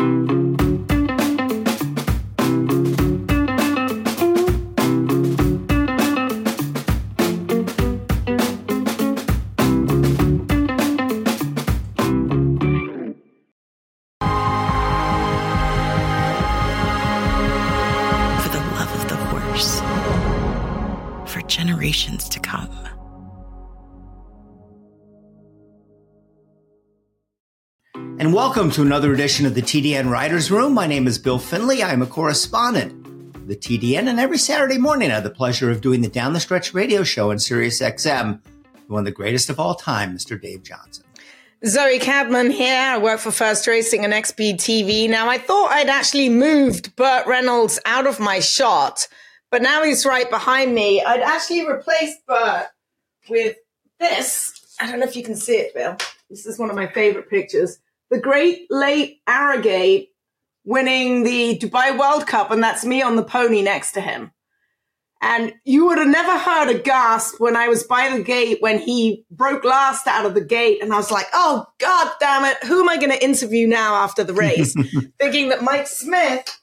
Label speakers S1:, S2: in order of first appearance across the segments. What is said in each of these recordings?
S1: and welcome to another edition of the TDN Writers Room. My name is Bill Finley. I'm a correspondent for the TDN, and every Saturday morning I have the pleasure of doing the Down the Stretch radio show on Sirius XM. One of the greatest of all time, Mr. Dave Johnson.
S2: Zoe Cadman here. I work for First Racing and XBTV. Now, I thought I'd actually moved Burt Reynolds out of my shot, but now he's right behind me. I'd actually replaced Burt with this. I don't know if you can see it, Bill. This is one of my favorite pictures the great late Arrogate winning the Dubai World Cup, and that's me on the pony next to him. And you would have never heard a gasp when I was by the gate when he broke last out of the gate. And I was like, oh, God damn it. Who am I going to interview now after the race? Thinking that Mike Smith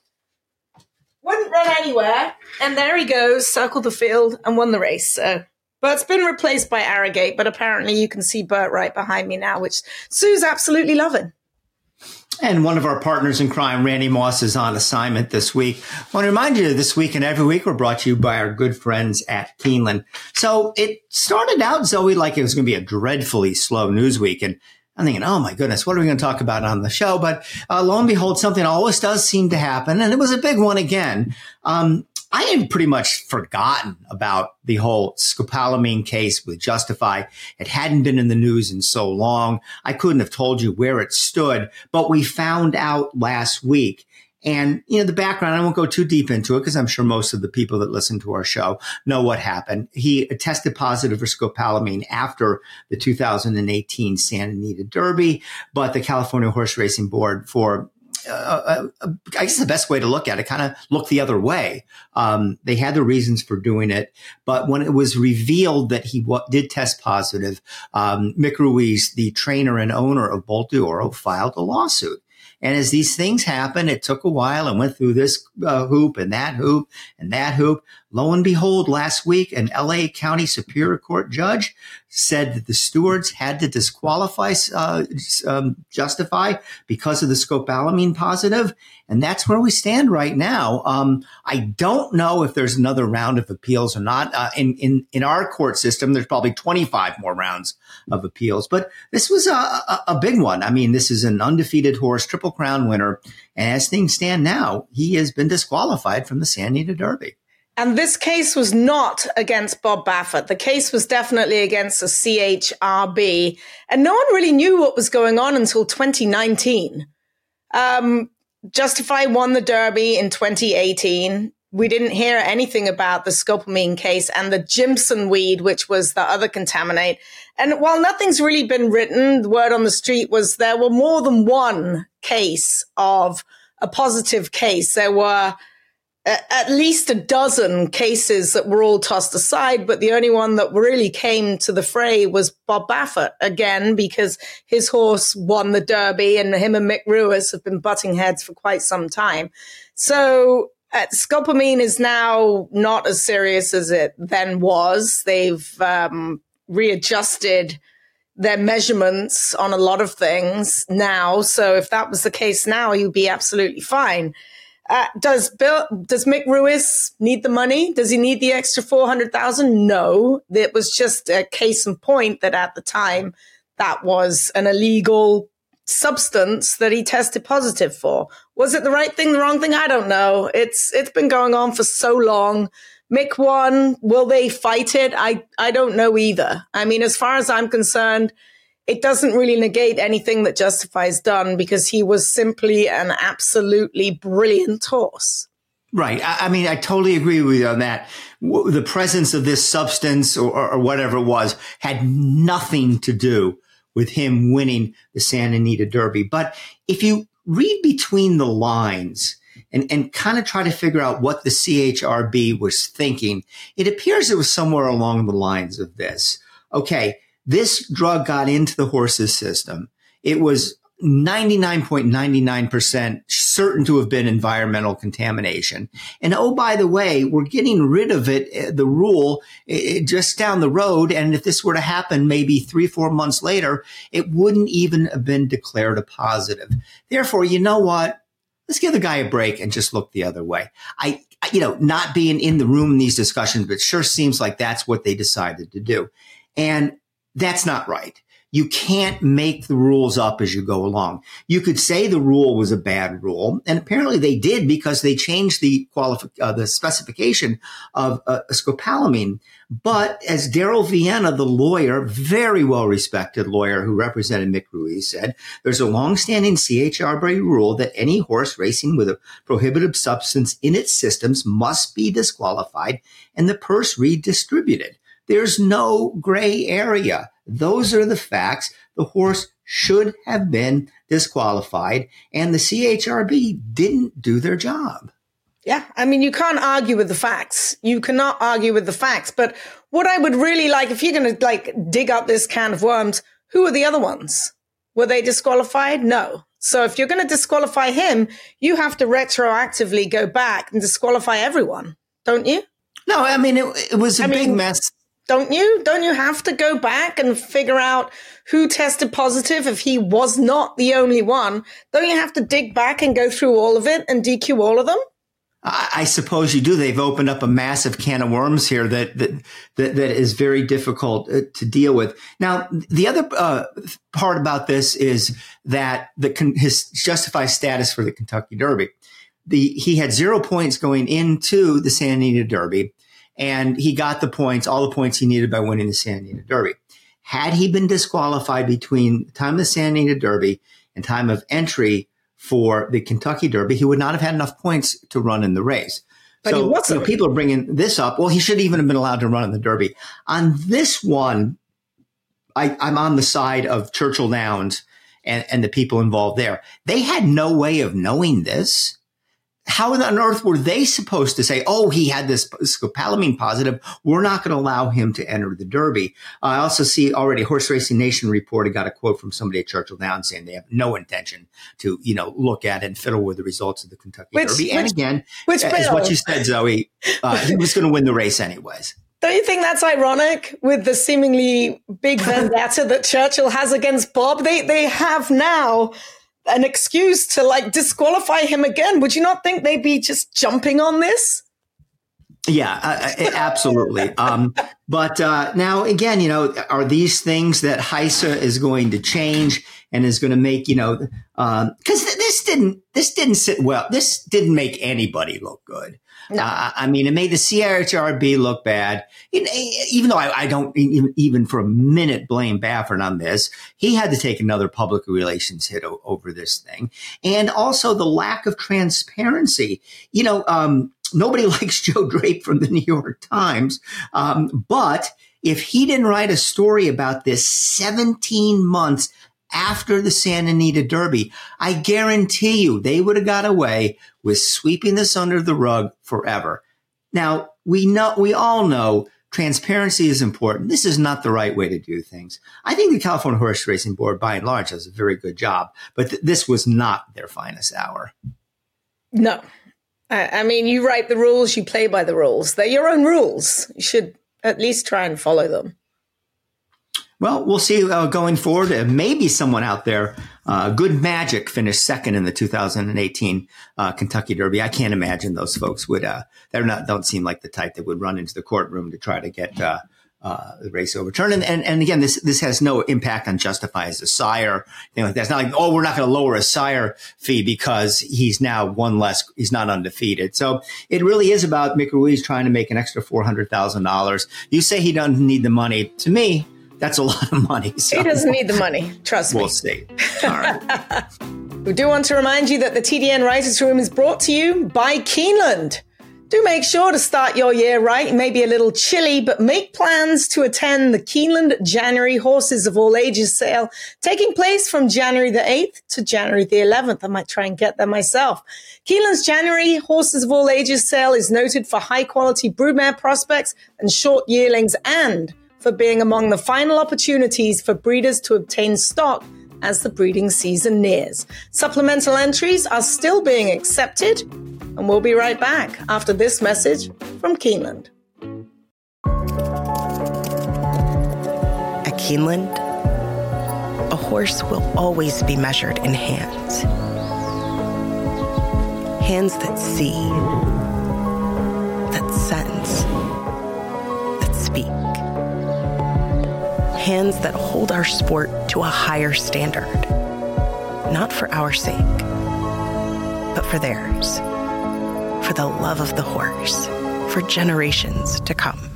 S2: wouldn't run anywhere. And there he goes, circled the field and won the race. So but it's been replaced by Arrogate, but apparently you can see Burt right behind me now, which Sue's absolutely loving.
S1: And one of our partners in crime, Randy Moss, is on assignment this week. I want to remind you this week and every week we're brought to you by our good friends at Keeneland. So it started out, Zoe, like it was going to be a dreadfully slow news week. And I'm thinking, oh my goodness, what are we going to talk about on the show? But uh, lo and behold, something always does seem to happen. And it was a big one again. Um, I had pretty much forgotten about the whole scopolamine case with Justify. It hadn't been in the news in so long. I couldn't have told you where it stood, but we found out last week. And, you know, the background, I won't go too deep into it because I'm sure most of the people that listen to our show know what happened. He tested positive for scopolamine after the 2018 Santa Anita Derby, but the California Horse Racing Board for uh, uh, I guess the best way to look at it, kind of look the other way. Um, they had the reasons for doing it, but when it was revealed that he w- did test positive, um, Mick Ruis, the trainer and owner of Bolt d'Oro, filed a lawsuit. And as these things happen, it took a while and went through this uh, hoop and that hoop and that hoop. Lo and behold, last week, an LA County Superior Court judge said that the stewards had to disqualify, uh, um, justify because of the scopolamine positive. And that's where we stand right now. Um, I don't know if there's another round of appeals or not. Uh, in, in, in our court system, there's probably 25 more rounds of appeals, but this was a, a, a big one. I mean, this is an undefeated horse, triple crown winner. And as things stand now, he has been disqualified from the Santa Anita Derby.
S2: And this case was not against Bob Baffert. The case was definitely against the CHRB. And no one really knew what was going on until 2019. Um, Justify won the Derby in 2018. We didn't hear anything about the scopolamine case and the Jimson weed, which was the other contaminate. And while nothing's really been written, the word on the street was there were more than one case of a positive case. There were at least a dozen cases that were all tossed aside, but the only one that really came to the fray was Bob Baffert again, because his horse won the Derby and him and Mick Ruis have been butting heads for quite some time. So uh, scopolamine is now not as serious as it then was. They've um, readjusted their measurements on a lot of things now. So if that was the case now, you'd be absolutely fine. Uh, does Bill, does Mick Ruis need the money? Does he need the extra 400,000? No. It was just a case in point that at the time that was an illegal substance that he tested positive for. Was it the right thing, the wrong thing? I don't know. It's, it's been going on for so long. Mick won. Will they fight it? I, I don't know either. I mean, as far as I'm concerned, it doesn't really negate anything that Justify's done because he was simply an absolutely brilliant horse.
S1: Right. I, I, mean, I totally agree with you on that. W- the presence of this substance or, or, whatever it was had nothing to do with him winning the Santa Anita Derby. But if you read between the lines and, and kind of try to figure out what the CHRB was thinking, it appears it was somewhere along the lines of this. Okay this drug got into the horse's system. It was 99.99% certain to have been environmental contamination. And oh, by the way, we're getting rid of it, eh, the rule it, just down the road. And if this were to happen maybe three, four months later, it wouldn't even have been declared a positive. Therefore, you know what? Let's give the guy a break and just look the other way. I, you know, not being in the room in these discussions, but sure seems like that's what they decided to do. And that's not right. You can't make the rules up as you go along. You could say the rule was a bad rule, and apparently they did because they changed the uh, the specification of uh, scopolamine. But as Darrell Vienna, the lawyer, very well respected lawyer who represented Mick Ruis, said, there's a longstanding CHRB rule that any horse racing with a prohibited substance in its systems must be disqualified and the purse redistributed. There's no gray area. Those are the facts. The horse should have been disqualified, and the CHRB didn't do their job.
S2: Yeah, I mean, you can't argue with the facts. You cannot argue with the facts. But what I would really like, if you're going to like dig up this can of worms, who are the other ones? Were they disqualified? No. So if you're going to disqualify him, you have to retroactively go back and disqualify everyone, don't you?
S1: No, I mean, it, it was a I big mean, mess
S2: don't you? Don't you have to go back and figure out who tested positive if he was not the only one? Don't you have to dig back and go through all of it and DQ all of them?
S1: I suppose you do. They've opened up a massive can of worms here that that that, that is very difficult uh, to deal with. Now, the other uh, part about this is that the his justified status for the Kentucky Derby. The he had zero points going into the Santa Anita Derby and he got the points, all the points he needed by winning the Santa Anita Derby. Had he been disqualified between the time of the Santa Anita Derby and time of entry for the Kentucky Derby, he would not have had enough points to run in the race. But so you know, people are bringing this up. Well, he should even have been allowed to run in the Derby. On this one, I, I'm on the side of Churchill Downs and, and the people involved there. They had no way of knowing this how on earth were they supposed to say, oh, he had this scopolamine positive. We're not going to allow him to enter the Derby. I also see already Horse Racing Nation reported got a quote from somebody at Churchill Downs saying they have no intention to, you know, look at and fiddle with the results of the Kentucky which, Derby. And which, again, which as what you said, Zoe, uh, he was going to win the race anyways.
S2: Don't you think that's ironic with the seemingly big vendetta that Churchill has against Bob? They they have now an excuse to like disqualify him again. Would you not think they'd be just jumping on this?
S1: Yeah, uh, uh absolutely. Um, but uh, now, again, you know, are these things that HISA is going to change and is going to make, you know, because um, this didn't this didn't sit well. This didn't make anybody look good. No. Uh, I mean, it made the CHRB look bad. even though I, I, don't even, even for a minute blame Baffert on this, he had to take another public relations hit o- over this thing, and also the lack of transparency. You know, um, nobody likes Joe Drape from the New York Times, um, but if he didn't write a story about this 17 months after the Santa Anita Derby, I guarantee you they would have got away with sweeping this under the rug forever. Now, we know, we all know transparency is important. This is not the right way to do things. I think the California Horse Racing Board, by and large, does a very good job, but th- this was not their finest hour.
S2: No. I mean, you write the rules, you play by the rules. They're your own rules. You should at least try and follow them.
S1: Well, we'll see uh, going forward. Uh, maybe someone out there, uh, Good Magic finished second in the 2018 uh, Kentucky Derby. I can't imagine those folks would. Uh, they're not. Don't seem like the type that would run into the courtroom to try to get uh, the race overturned. And, and and again, this this has no impact on Justify as a sire. Thing like. It's not like oh, we're not going to lower a sire fee because he's now one less. He's not undefeated. So it really is about Mick Ruis trying to make an extra four hundred thousand dollars. You say he doesn't need the money. To me that's a lot of money.
S2: So. He doesn't need the money. Trust
S1: we'll
S2: me.
S1: We'll see. All right.
S2: we do want to remind you that the TDN Writers Room is brought to you by Keeneland. Do make sure to start your year right. It may be a little chilly, but make plans to attend the Keeneland January Horses of All Ages sale taking place from January the 8th to January the 11th. I might try and get there myself. Keeneland's January Horses of All Ages sale is noted for high quality broodmare prospects and short yearlings and for being among the final opportunities for breeders to obtain stock as the breeding season nears. Supplemental entries are still being accepted, and we'll be right back after this message from Keeneland.
S3: At Keeneland, a horse will always be measured in hands. Hands that see, that sense, that speak. Hands that hold our sport to a higher standard. Not for our sake, but for theirs. For the love of the horse, for generations to come.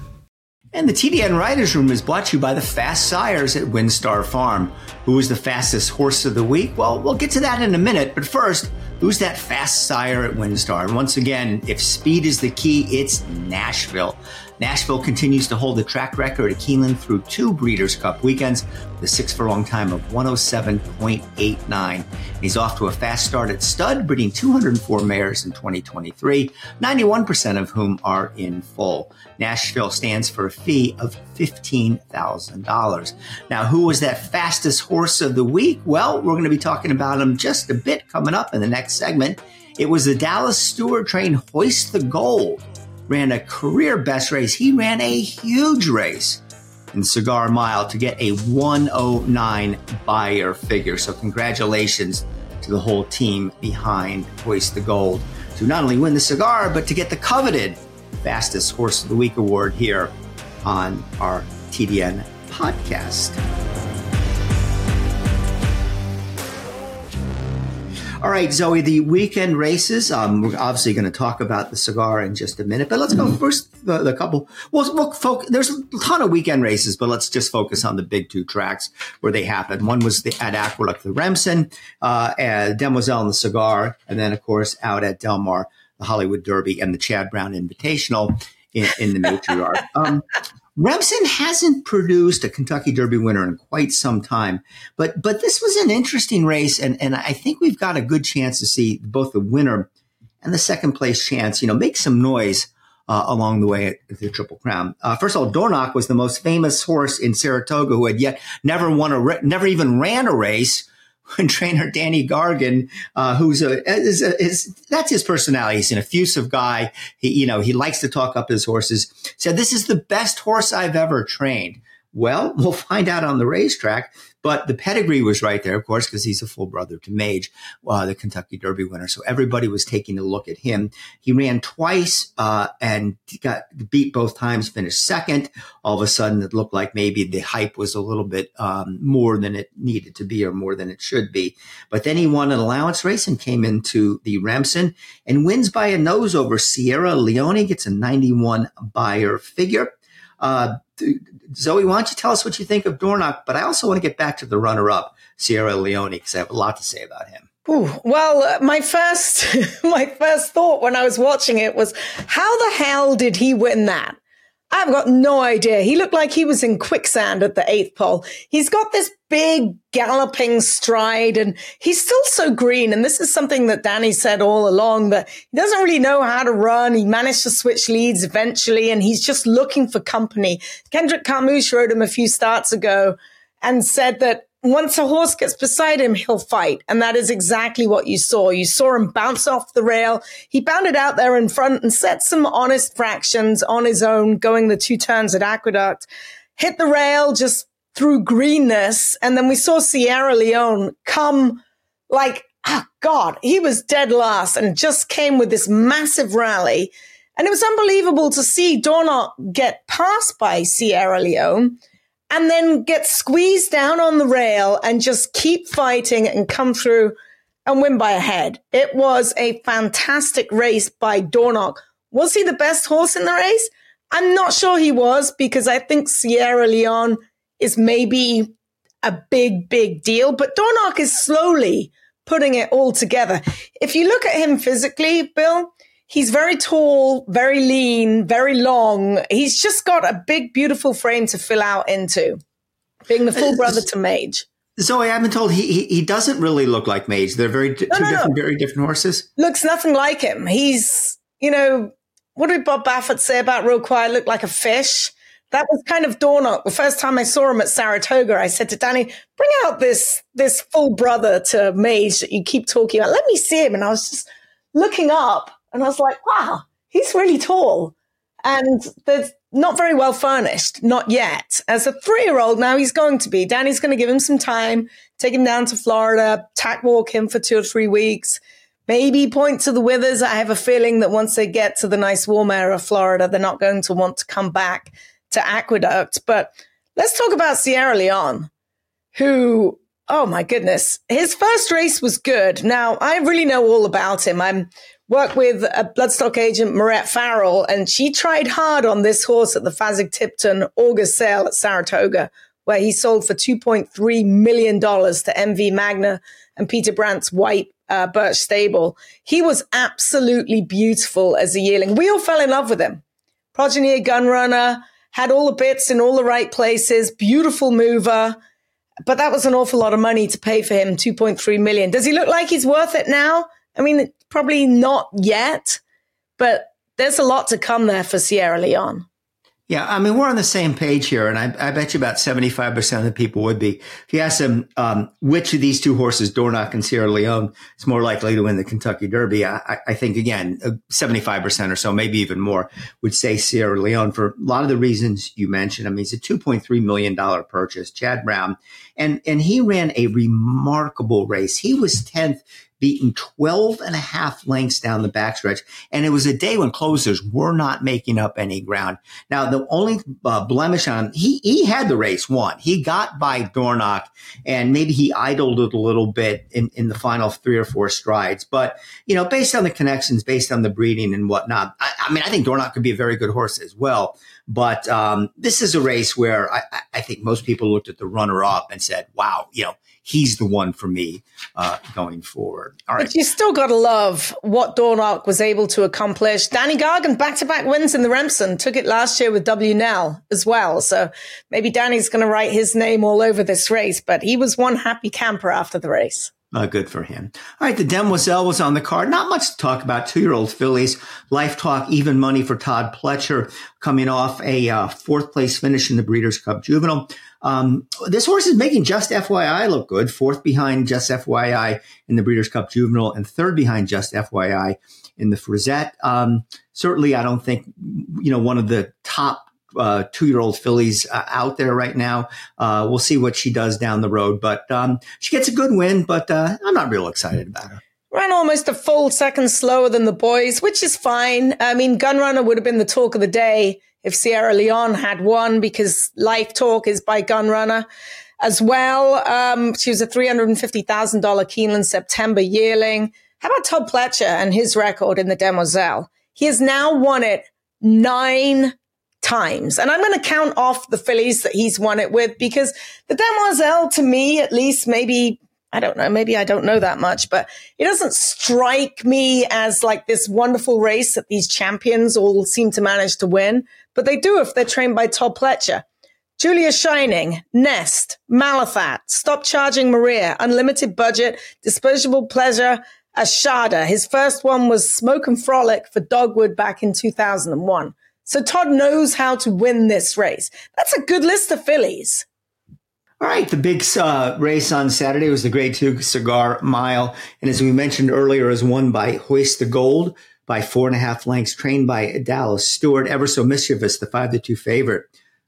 S1: And the TDN Writers Room is brought to you by the Fast Sires at WinStar Farm. Who is the fastest horse of the week? Well, we'll get to that in a minute, but first, who's that fast sire at WinStar? And once again, if speed is the key, it's Nashville. Nashville continues to hold the track record at Keeneland through two Breeders' Cup weekends, the six furlong time of 107.89. He's off to a fast start at stud, breeding 204 mares in 2023, 91% of whom are in full. Nashville stands for a fee of $15,000. Now, who was that fastest horse of the week? Well, we're going to be talking about him just a bit coming up in the next segment. It was the Dallas Stewart train Hoist the Gold ran a career best race. He ran a huge race in Cigar Mile to get a 109 Beyer figure. So, congratulations to the whole team behind Hoist the Gold to not only win the cigar, but to get the coveted Fastest Horse of the Week award here on our TDN podcast. All right, Zoe, the weekend races. Um, we're obviously going to talk about the cigar in just a minute, but let's go mm-hmm. first the, the couple. Well, we'll focus, there's a ton of weekend races, but let's just focus on the big two tracks where they happen. One was the, at Aqueduct, the Remsen, uh, at Demoiselle and the Cigar, and then of course out at Del Mar, the Hollywood Derby and the Chad Brown Invitational in, in the matriarch. Um, Remsen hasn't produced a Kentucky Derby winner in quite some time, but but this was an interesting race, and and I think we've got a good chance to see both the winner and the second place chance, you know, make some noise uh, along the way at the Triple Crown. Uh, first of all, Dornoch was the most famous horse in Saratoga who had yet never won a never even ran a race when trainer Danny Gargan, uh, who's a, is, a is, that's his personality. He's an effusive guy. He, you know, he likes to talk up his horses. Said, this is the best horse I've ever trained. Well, we'll find out on the racetrack. But the pedigree was right there, of course, because he's a full brother to Mage, uh, the Kentucky Derby winner. So everybody was taking a look at him. He ran twice uh, and got beat both times, finished second. All of a sudden, it looked like maybe the hype was a little bit um, more than it needed to be or more than it should be. But then he won an allowance race and came into the Remsen and wins by a nose over Sierra Leone, gets a 91 Beyer figure. Uh, Zoe, why don't you tell us what you think of Dornoch? But I also want to get back to the runner-up, Sierra Leone, because I have a lot to say about him.
S2: Ooh, well, uh, my first my first thought when I was watching it was, how the hell did he win that? I've got no idea. He looked like he was in quicksand at the eighth pole. He's got this big galloping stride and he's still so green. And this is something that Danny said all along that he doesn't really know how to run. He managed to switch leads eventually and he's just looking for company. Kendrick Carmouche wrote him a few starts ago and said that once a horse gets beside him, he'll fight. And that is exactly what you saw. You saw him bounce off the rail. He bounded out there in front and set some honest fractions on his own, going the two turns at Aqueduct, hit the rail just through greenness. And then we saw Sierra Leone come like, oh God, he was dead last and just came with this massive rally. And it was unbelievable to see Dornoch get passed by Sierra Leone and then get squeezed down on the rail and just keep fighting and come through and win by a head. It was a fantastic race by Dornoch. Was he the best horse in the race? I'm not sure he was because I think Sierra Leone is maybe a big, big deal, but Dornoch is slowly putting it all together. If you look at him physically, Bill, He's very tall, very lean, very long. He's just got a big, beautiful frame to fill out into, being the full uh, brother to Mage.
S1: Zoe, I've been told he, he, he doesn't really look like Mage. They're very no, two no, different, no. very different horses.
S2: Looks nothing like him. He's, you know, what did Bob Baffert say about Real Quiet? Looked like a fish. that was kind of Dornoch. The first time I saw him at Saratoga, I said to Danny, bring out this, this full brother to Mage that you keep talking about. Let me see him. And I was just looking up and I was like, wow, he's really tall. And there's not very well furnished, not yet. As a three year old, now he's going to be. Danny's going to give him some time, take him down to Florida, tack walk him for two or three weeks, maybe point to the withers. I have a feeling that once they get to the nice warm air of Florida, they're not going to want to come back to Aqueduct. But let's talk about Sierra Leone, who, oh my goodness, his first race was good. Now, I really know all about him. I'm work with a bloodstock agent, Marette Farrell, and she tried hard on this horse at the Fasig-Tipton August sale at Saratoga, where he sold for $2.3 million to MV Magnier and Peter Brant's white uh, Birch Stable. He was absolutely beautiful as a yearling. We all fell in love with him. Progeny gun runner, had all the bits in all the right places, beautiful mover. But that was an awful lot of money to pay for him, 2.3 million. Does he look like he's worth it now? I mean, probably not yet, but there's a lot to come there for Sierra Leone.
S1: Yeah, I mean, we're on the same page here, and I, I bet you about 75% of the people would be. If you ask them um, which of these two horses, Dornoch and Sierra Leone, is more likely to win the Kentucky Derby, I, I think, again, 75% uh, or so, maybe even more, would say Sierra Leone for a lot of the reasons you mentioned. I mean, it's a $2.3 million purchase. Chad Brown, and, and he ran a remarkable race. He was 10th beaten 12 and a half lengths down the backstretch. And it was a day when closers were not making up any ground. Now, the only uh, blemish on him, he, he had the race won. He got by Dornoch and maybe he idled it a little bit in, in the final three or four strides. But, you know, based on the connections, based on the breeding and whatnot, I, I mean, I think Dornoch could be a very good horse as well. But um, this is a race where I, I think most people looked at the runner up and said, wow, you know, he's the one for me uh, going forward.
S2: All right. But you still got to love what Dornoch was able to accomplish. Danny Gargan, back to back wins in the Remsen, took it last year with Dubyuhnell as well. So maybe Danny's going to write his name all over this race, but he was one happy camper after the race.
S1: Uh, good for him. All right, the Demoiselle was on the card. Not much to talk about. Two-year-old fillies. Life talk, even money for Todd Pletcher, coming off a uh, fourth place finish in the Breeders' Cup Juvenile. Um, this horse is making Just FYI look good. Fourth behind Just FYI in the Breeders' Cup Juvenile, and third behind Just FYI in the Frizette. Um, certainly, I don't think you know one of the top uh, two year old fillies uh, out there right now. Uh, we'll see what she does down the road, but um, she gets a good win. But uh, I'm not real excited about her.
S2: Ran almost a full second slower than the boys, which is fine. I mean, Gunrunner would have been the talk of the day if Sierra Leone had won because Life Talk is by Gunrunner as well. Um, she was a $350,000 Keeneland September yearling. How about Todd Pletcher and his record in the Demoiselle? He has now won it nine times. And I'm going to count off the fillies that he's won it with because the Demoiselle, to me, at least, maybe, I don't know, maybe I don't know that much, but it doesn't strike me as like this wonderful race that these champions all seem to manage to win. But they do if they're trained by Todd Pletcher. Julia Shining, Nest, Malathaat, Stop Charging Maria, Unlimited Budget, Disposable Pleasure, Ashado. His first one was Smok'n Frolic for Dogwood back in 2001. So Todd knows how to win this race. That's a good list of fillies.
S1: All right, the big uh, race on Saturday was the Grade Two Cigar Mile, and as we mentioned earlier, is won by Hoist the Gold by four and a half lengths, trained by Dallas Stewart. Ever so mischievous, the five to two favorite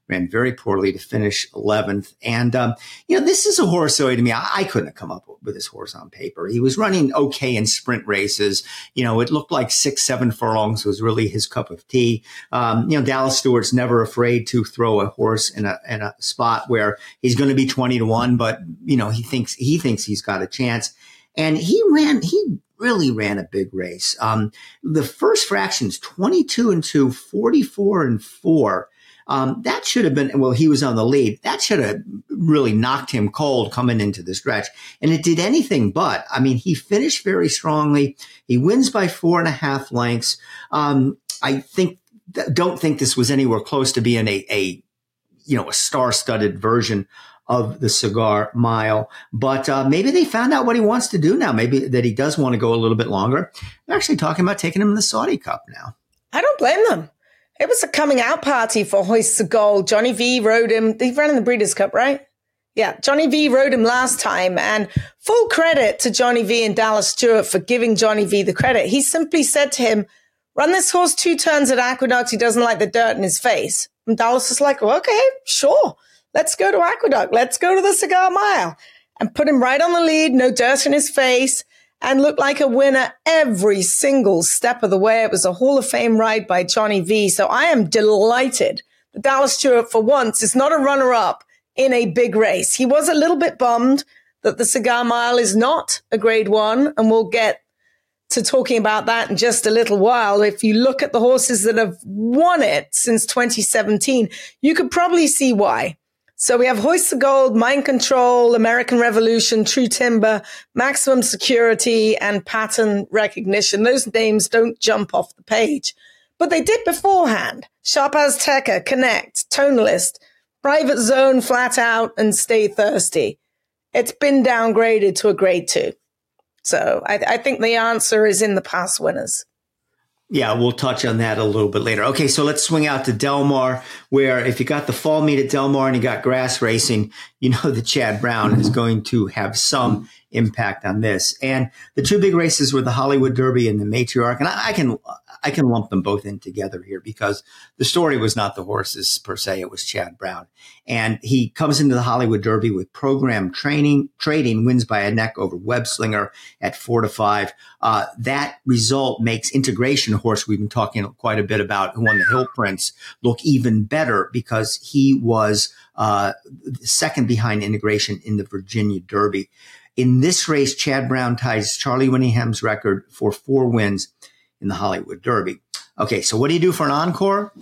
S1: ran very poorly to finish 11th. And, um, you know, this is a horse, so to me, I, I, couldn't have come up with this horse on paper. He was running okay in sprint races. You know, it looked like six, seven furlongs was really his cup of tea. Um, you know, Dallas Stewart's never afraid to throw a horse in a, in a spot where he's going to be 20 to one, but, you know, he thinks, he thinks he's got a chance. And he ran, he really ran a big race. Um, the first fractions, 22 and 2, 44 and 4. Um, that should have been, well, he was on the lead. That should have really knocked him cold coming into the stretch. And it did anything but. I mean, he finished very strongly. He wins by four and a half lengths. Um, I think, don't think this was anywhere close to being a, a you know, a star studded version of the cigar mile. But uh, maybe they found out what he wants to do now. Maybe that he does want to go a little bit longer. They're actually talking about taking him in the Saudi Cup now.
S2: I don't blame them. It was a coming out party for Hoist of Gold. Johnny V rode him. He ran in the Breeders' Cup, right? Yeah, Johnny V rode him last time, and full credit to Johnny V and Dallas Stewart for giving Johnny V the credit. He simply said to him, Run this horse two turns at Aqueduct. He doesn't like the dirt in his face. And Dallas was like, well, Okay, sure. Let's go to Aqueduct. Let's go to the Cigar Mile and put him right on the lead, no dirt in his face, and looked like a winner every single step of the way. It was a Hall of Fame ride by Johnny V. So I am delighted that Dallas Stewart, for once, is not a runner up in a big race. He was a little bit bummed that the Cigar Mile is not a grade one, and we'll get to talking about that in just a little while. If you look at the horses that have won it since 2017, you could probably see why. So we have Hoist the Gold, Mind Control, American Revolution, True Timber, Maximum Security, and Pattern Recognition. Those names don't jump off the page, but they did beforehand. Sharp Azteca, Connect, Tonalist, Private Zone, Flat Out, and Stay Thirsty. It's been downgraded to a grade two. So I, I think the answer is in the past winners.
S1: Yeah, we'll touch on that a little bit later. Okay, so let's swing out to Del Mar, where if you got the fall meet at Del Mar and you got grass racing, you know that Chad Brown is going to have some impact on this. And the two big races were the Hollywood Derby and the Matriarch. And I, I can I can lump them both in together here because the story was not the horses per se; it was Chad Brown. And he comes into the Hollywood Derby with program training, trading, wins by a neck over Webslinger at four to five. Uh, that result makes integration horse we've been talking quite a bit about, who won the Hill Prince, look even better because he was uh, second behind integration in the Virginia Derby. In this race, Chad Brown ties Charlie Whittingham's record for four wins in the Hollywood Derby. Okay, so what do you do for an encore?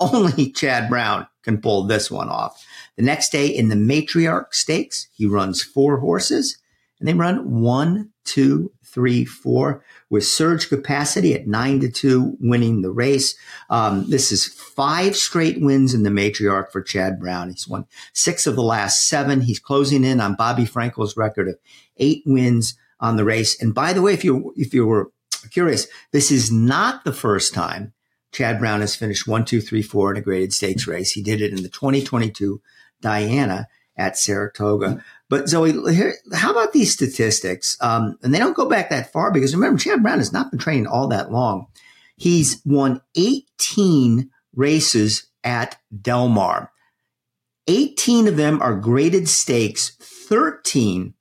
S1: Only Chad Brown can pull this one off. The next day in the Matriarch Stakes, he runs four horses and they run one, two, three, four with surge capacity at nine to two, winning the race. Um, this is five straight wins in the matriarch for Chad Brown. He's won six of the last seven. He's closing in on Bobby Frankel's record of eight wins on the race. And by the way, if you if you were curious, this is not the first time Chad Brown has finished one, two, three, four in a graded stakes race. He did it in the 2022 Diana at Saratoga. But Zoe, here, how about these statistics? Um, and they don't go back that far because remember, Chad Brown has not been training all that long. He's won 18 races at Del Mar. 18 of them are graded stakes. 13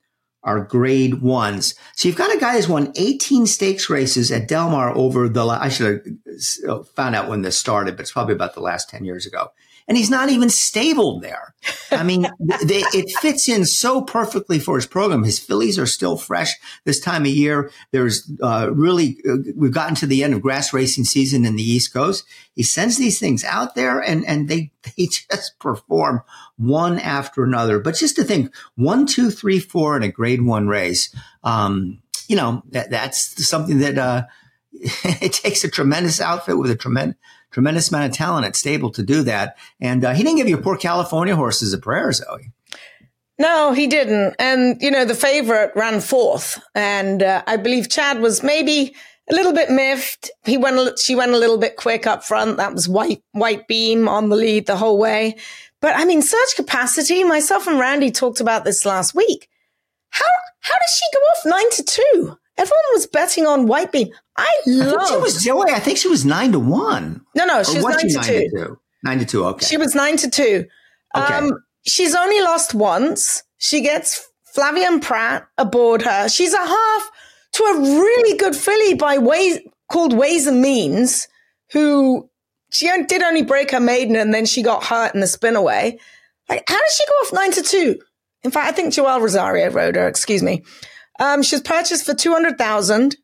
S1: are grade ones. So you've got a guy who's won 18 stakes races at Del Mar over the, I should have uh, found out when this started, but it's probably about the last 10 years ago and he's not even stable there. I mean, they, it fits in so perfectly for his program. His fillies are still fresh this time of year. There's uh, really, uh, we've gotten to the end of grass racing season in the East Coast. He sends these things out there and, and they, they just perform one after another. But just to think one, two, three, four in a grade one race, um, you know, that, that's something that, uh, it takes a tremendous outfit with a tremendous, tremendous amount of talent at stable to do that. And uh, he didn't give your poor California horses a prayer, Zoe.
S2: No, he didn't. And, you know, the favorite ran fourth. And uh, I believe Chad was maybe a little bit miffed. He went, she went a little bit quick up front. That was white, white beam on the lead the whole way. But I mean, surge capacity, myself and Randy talked about this last week. How, how does she go off nine to two? Everyone was betting on White Beam. I love.
S1: I she was Joey. I think she was nine to one.
S2: No, no, she was, was, nine, she to, nine two. to two.
S1: Nine to two. Okay.
S2: She was nine to two. Okay. Um, she's only lost once. She gets Flavien Pratt aboard her. She's a half to a really good filly by ways called Ways and Means, who she did only break her maiden and then she got hurt in the spin away. Like, how does she go off nine to two? In fact, I think Joel Rosario rode her. Excuse me. Um, she's purchased for 200,000.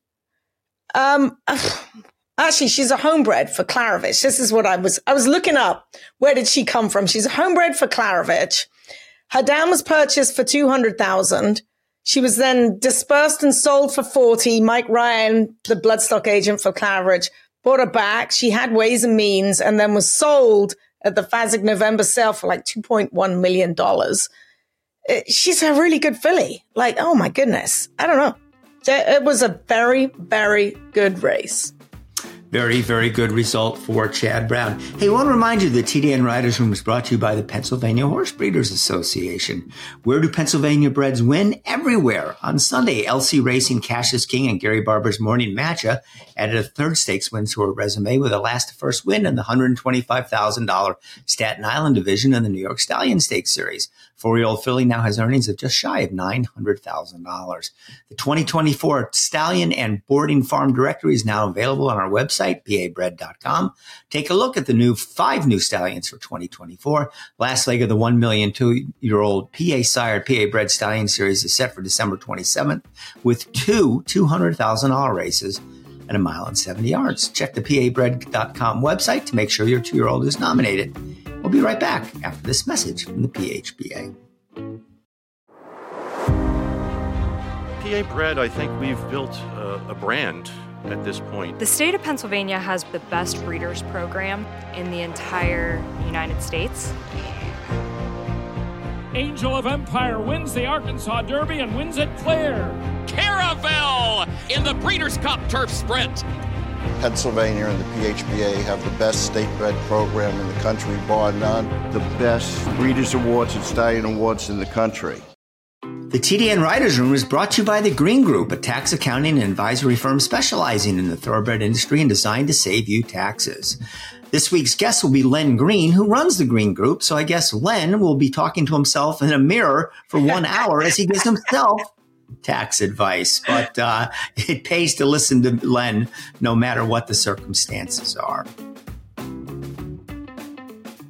S2: Um, actually, she's a homebred for Klaravich. This is what I was, I was looking up. Where did she come from? She's a homebred for Klaravich. Her dam was purchased for 200,000. She was then dispersed and sold for 40. Mike Ryan, the bloodstock agent for Klaravich, bought her back. She had ways and means and then was sold at the Fasig November sale for like $2.1 million she's a really good filly. Like, oh my goodness. I don't know. It was a very, very good race.
S1: Very, very good result for Chad Brown. Hey, I want to remind you the TDN Writers Room is brought to you by the Pennsylvania Horse Breeders Association. Where do Pennsylvania breds win? Everywhere. On Sunday, LC Racing, Cash is King, and Gary Barber's Morning Matcha added a third stakes win to her resume with a last to first win in the $125,000 Staten Island division in the New York Stallion Stakes Series. Four-year-old filly now has earnings of just shy of $900,000. The 2024 Stallion and Boarding Farm Directory is now available on our website, pabred.com. Take a look at the new five new stallions for 2024. Last leg of the 1 million two-year-old PA sired PA bred stallion series is set for December 27th with two $200,000 races and a mile and 70 yards. Check the pabred.com website to make sure your two-year-old is nominated. We'll be right back after this message from the PHBA.
S4: PA Bred, I think we've built a, a brand at this point.
S5: The state of Pennsylvania has the best breeders program in the entire United States.
S6: Angel of Empire wins the Arkansas Derby and wins it clear.
S7: Caravel in the Breeders' Cup Turf Sprint.
S8: Pennsylvania and the PHBA have the best state bred program in the country, bar none.
S9: The best Breeders' Awards and Stallion Awards in the country.
S1: The TDN Writers Room is brought to you by the Green Group, a tax accounting and advisory firm specializing in the thoroughbred industry and designed to save you taxes. This week's guest will be Len Green, who runs the Green Group. So I guess Len will be talking to himself in a mirror for one hour as he gives himself tax advice, but uh, it pays to listen to Len no matter what the circumstances are.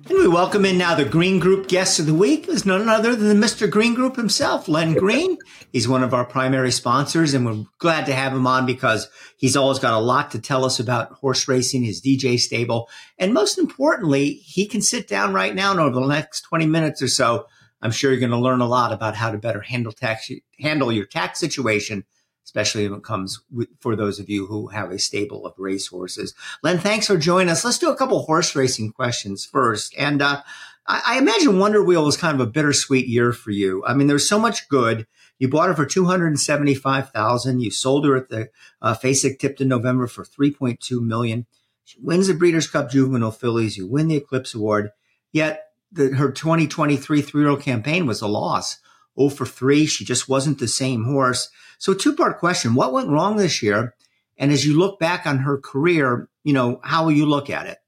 S1: And we welcome in now the Green Group guest of the week is none other than Mr. Green Group himself, Len Green. He's one of our primary sponsors, and we're glad to have him on because he's always got a lot to tell us about horse racing, his DJ stable, and most importantly, he can sit down right now and over the next 20 minutes or so I'm sure you're going to learn a lot about how to better handle tax, handle your tax situation, especially when it comes with, for those of you who have a stable of racehorses. Len, thanks for joining us. Let's do a couple horse racing questions first. And uh, I, I, imagine Wonder Wheel was kind of a bittersweet year for you. I mean, there's so much good. You bought her for two hundred and seventy-five thousand. You sold her at the uh, Fasig-Tipton November for three point two million. She wins the Breeders' Cup Juvenile Fillies. You win the Eclipse Award. Yet the, her 2023 three year old campaign was a loss. Oh for three. She just wasn't the same horse. So two part question. What went wrong this year? And as you look back on her career, you know, how will you look at it?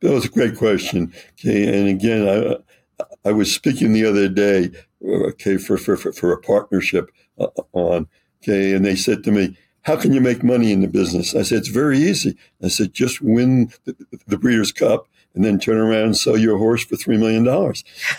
S10: That was a great question. Okay. And again, I, I was speaking the other day, okay, for, for, for a partnership uh, on, okay. And they said to me, how can you make money in the business? I said, it's very easy. I said, just win the, the Breeders' Cup and then turn around and sell your horse for $3 million.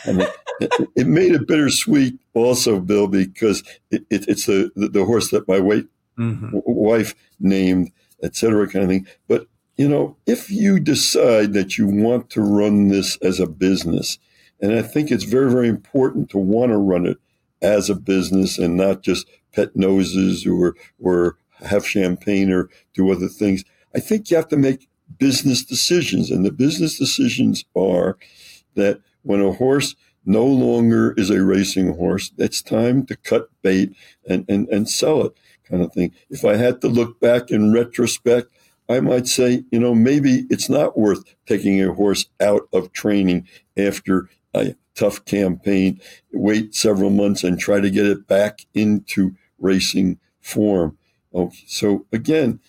S10: And it, it, made it bittersweet also, Bill, because it, it, it's the, the, the, horse that my wait, mm-hmm. wife named, et cetera, kind of thing. But, you know, if you decide that you want to run this as a business, and I think it's very, very important to want to run it as a business and not just pet noses or, or have champagne or do other things. I think you have to make business decisions. And the business decisions are that when a horse no longer is a racing horse, it's time to cut bait and, and, and sell it, kind of thing. If I had to look back in retrospect, I might say, you know, maybe it's not worth taking a horse out of training after a tough campaign, wait several months and try to get it back into racing form. Okay, so again,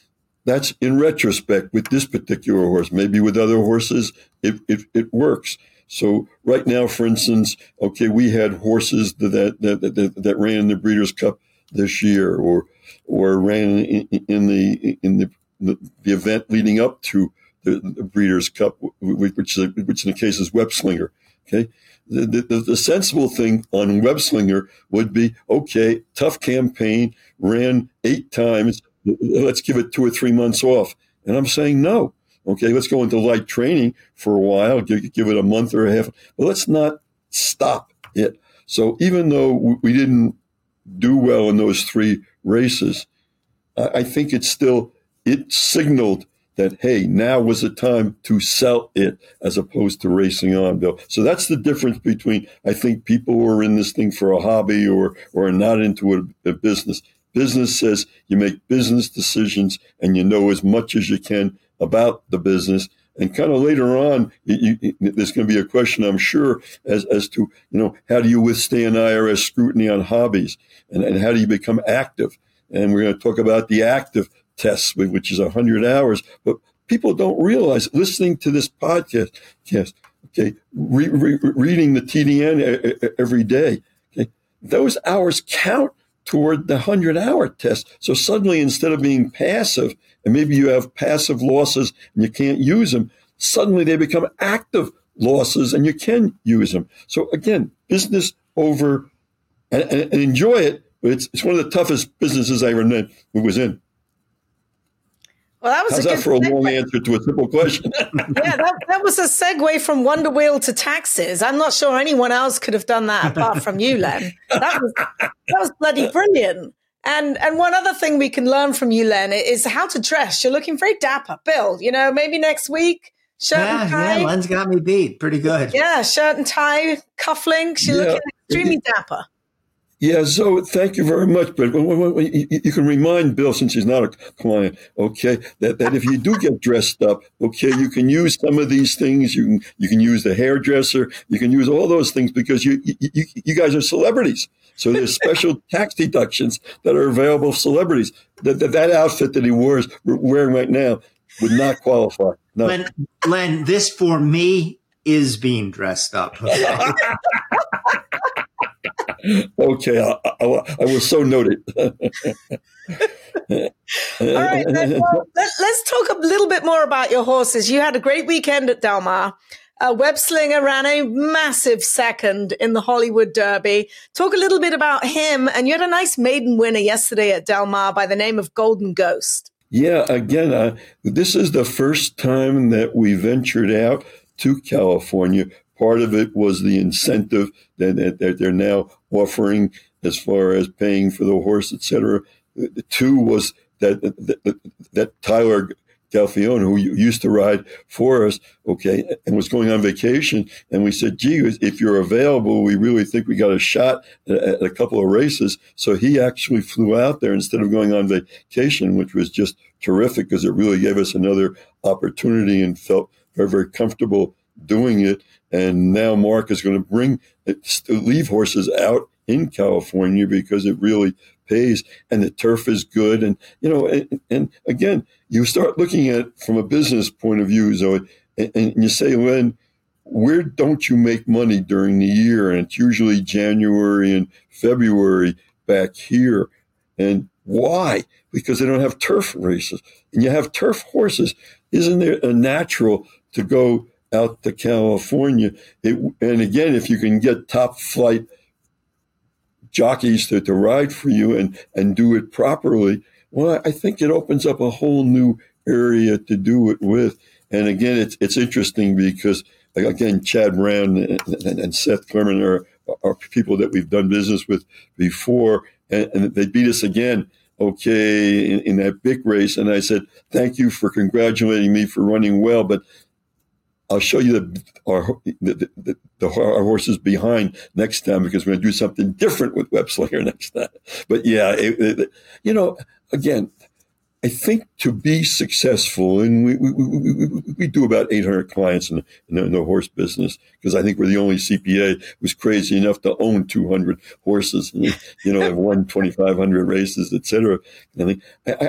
S10: that's in retrospect with this particular horse. Maybe with other horses, it, it, it works. So right now, for instance, okay, we had horses that that, that, that ran in the Breeders' Cup this year, or or ran in, in the in the, the, the event leading up to the, the Breeders' Cup, which which in the case is Web Slinger. Okay, the, the, the sensible thing on Web Slinger would be okay, tough campaign, ran eight times, let's give it two or three months off. And I'm saying no. Okay, let's go into light training for a while, give, give it a month or a half, but let's not stop it. So even though we didn't do well in those three races, I think it still, it signaled that, hey, now was the time to sell it as opposed to racing on, Bill. So that's the difference between, I think, people who are in this thing for a hobby or, or not into a, a business. Business says you make business decisions and you know as much as you can about the business. And kind of later on, you, you, there's going to be a question, I'm sure, as, as to, you know, how do you withstand IRS scrutiny on hobbies and, and how do you become active? And we're going to talk about the active tests, which is 100 hours. But people don't realize listening to this podcast, yes, okay, re, re, reading the TDN every day, okay, those hours count toward the 100 hour test. So suddenly, instead of being passive, and maybe you have passive losses and you can't use them, suddenly they become active losses and you can use them. So again, business over and, and, enjoy it, it's, it's one of the toughest businesses I ever was in.
S2: Well, that was
S10: How's
S2: a
S10: that for a
S2: segue.
S10: long answer to a simple question?
S2: yeah, that, that was a segue from Wonder Wheel to taxes. I'm not sure anyone else could have done that apart from you, Len. That was that was bloody brilliant. And and one other thing we can learn from you, Len, is how to dress. You're looking very dapper, Bill. You know, maybe next week, shirt
S1: Yeah,
S2: and tie.
S1: yeah, Len's got me beat. Pretty good.
S2: Yeah, shirt and tie, cufflinks. You're
S10: Yeah.
S2: looking extremely dapper.
S10: Yeah, so thank you very much. But you can remind Bill, since he's not a client, okay, that, that if you do get dressed up, okay, you can use some of these things. You can you can use the hairdresser. You can use all those things because you you, you, you guys are celebrities. So there's special tax deductions that are available for celebrities. That, that that outfit that he wears wearing right now would not qualify. No.
S1: Len, Len, this for me is being dressed up. okay?
S10: I, I, I was so noted.
S2: All right, then, well, let, us talk a little bit more about your horses. You had a great weekend at Del Mar. Uh, Web Slinger ran a massive second in the Hollywood Derby. Talk a little bit about him. And you had a nice maiden winner yesterday at Del Mar by the name of Golden Ghost.
S10: Yeah, again, uh, this is the first time that we ventured out to California. Part of it was the incentive that they're now offering as far as paying for the horse, et cetera. Two was that that, that Tyler Gaffalione, who used to ride for us, okay, and was going on vacation. And we said, gee, if you're available, we really think we got a shot at a couple of races. So he actually flew out there instead of going on vacation, which was just terrific because it really gave us another opportunity and felt very, very comfortable doing it. And now Mark is going to bring uh, leave horses out in California because it really pays and the turf is good. And, you know, and, and again, you start looking at it from a business point of view, Zoe, and, and you say, Len, where don't you make money during the year? And it's usually January and February back here. And why? Because they don't have turf races. And you have turf horses. Isn't it a natural to go out to California? It, and again, if you can get top flight jockeys to, to ride for you and, and do it properly, well, I think it opens up a whole new area to do it with. And again, it's, it's interesting because, again, Chad Brown and, and, Seth Klarman are, are people that we've done business with before, and, and they beat us again okay, in, in, that big race. And I said, thank you for congratulating me for running well, but I'll show you the, our, the, the, the, our horses behind next time because we're going to do something different with Web Slinger next time. But yeah, it, it, you know, again, I think to be successful, and we, we, we, we do about 800 clients in the, in the, in the horse business because I think we're the only CPA who's crazy enough to own 200 horses, and, you know, have won 2,500 races, et cetera. I,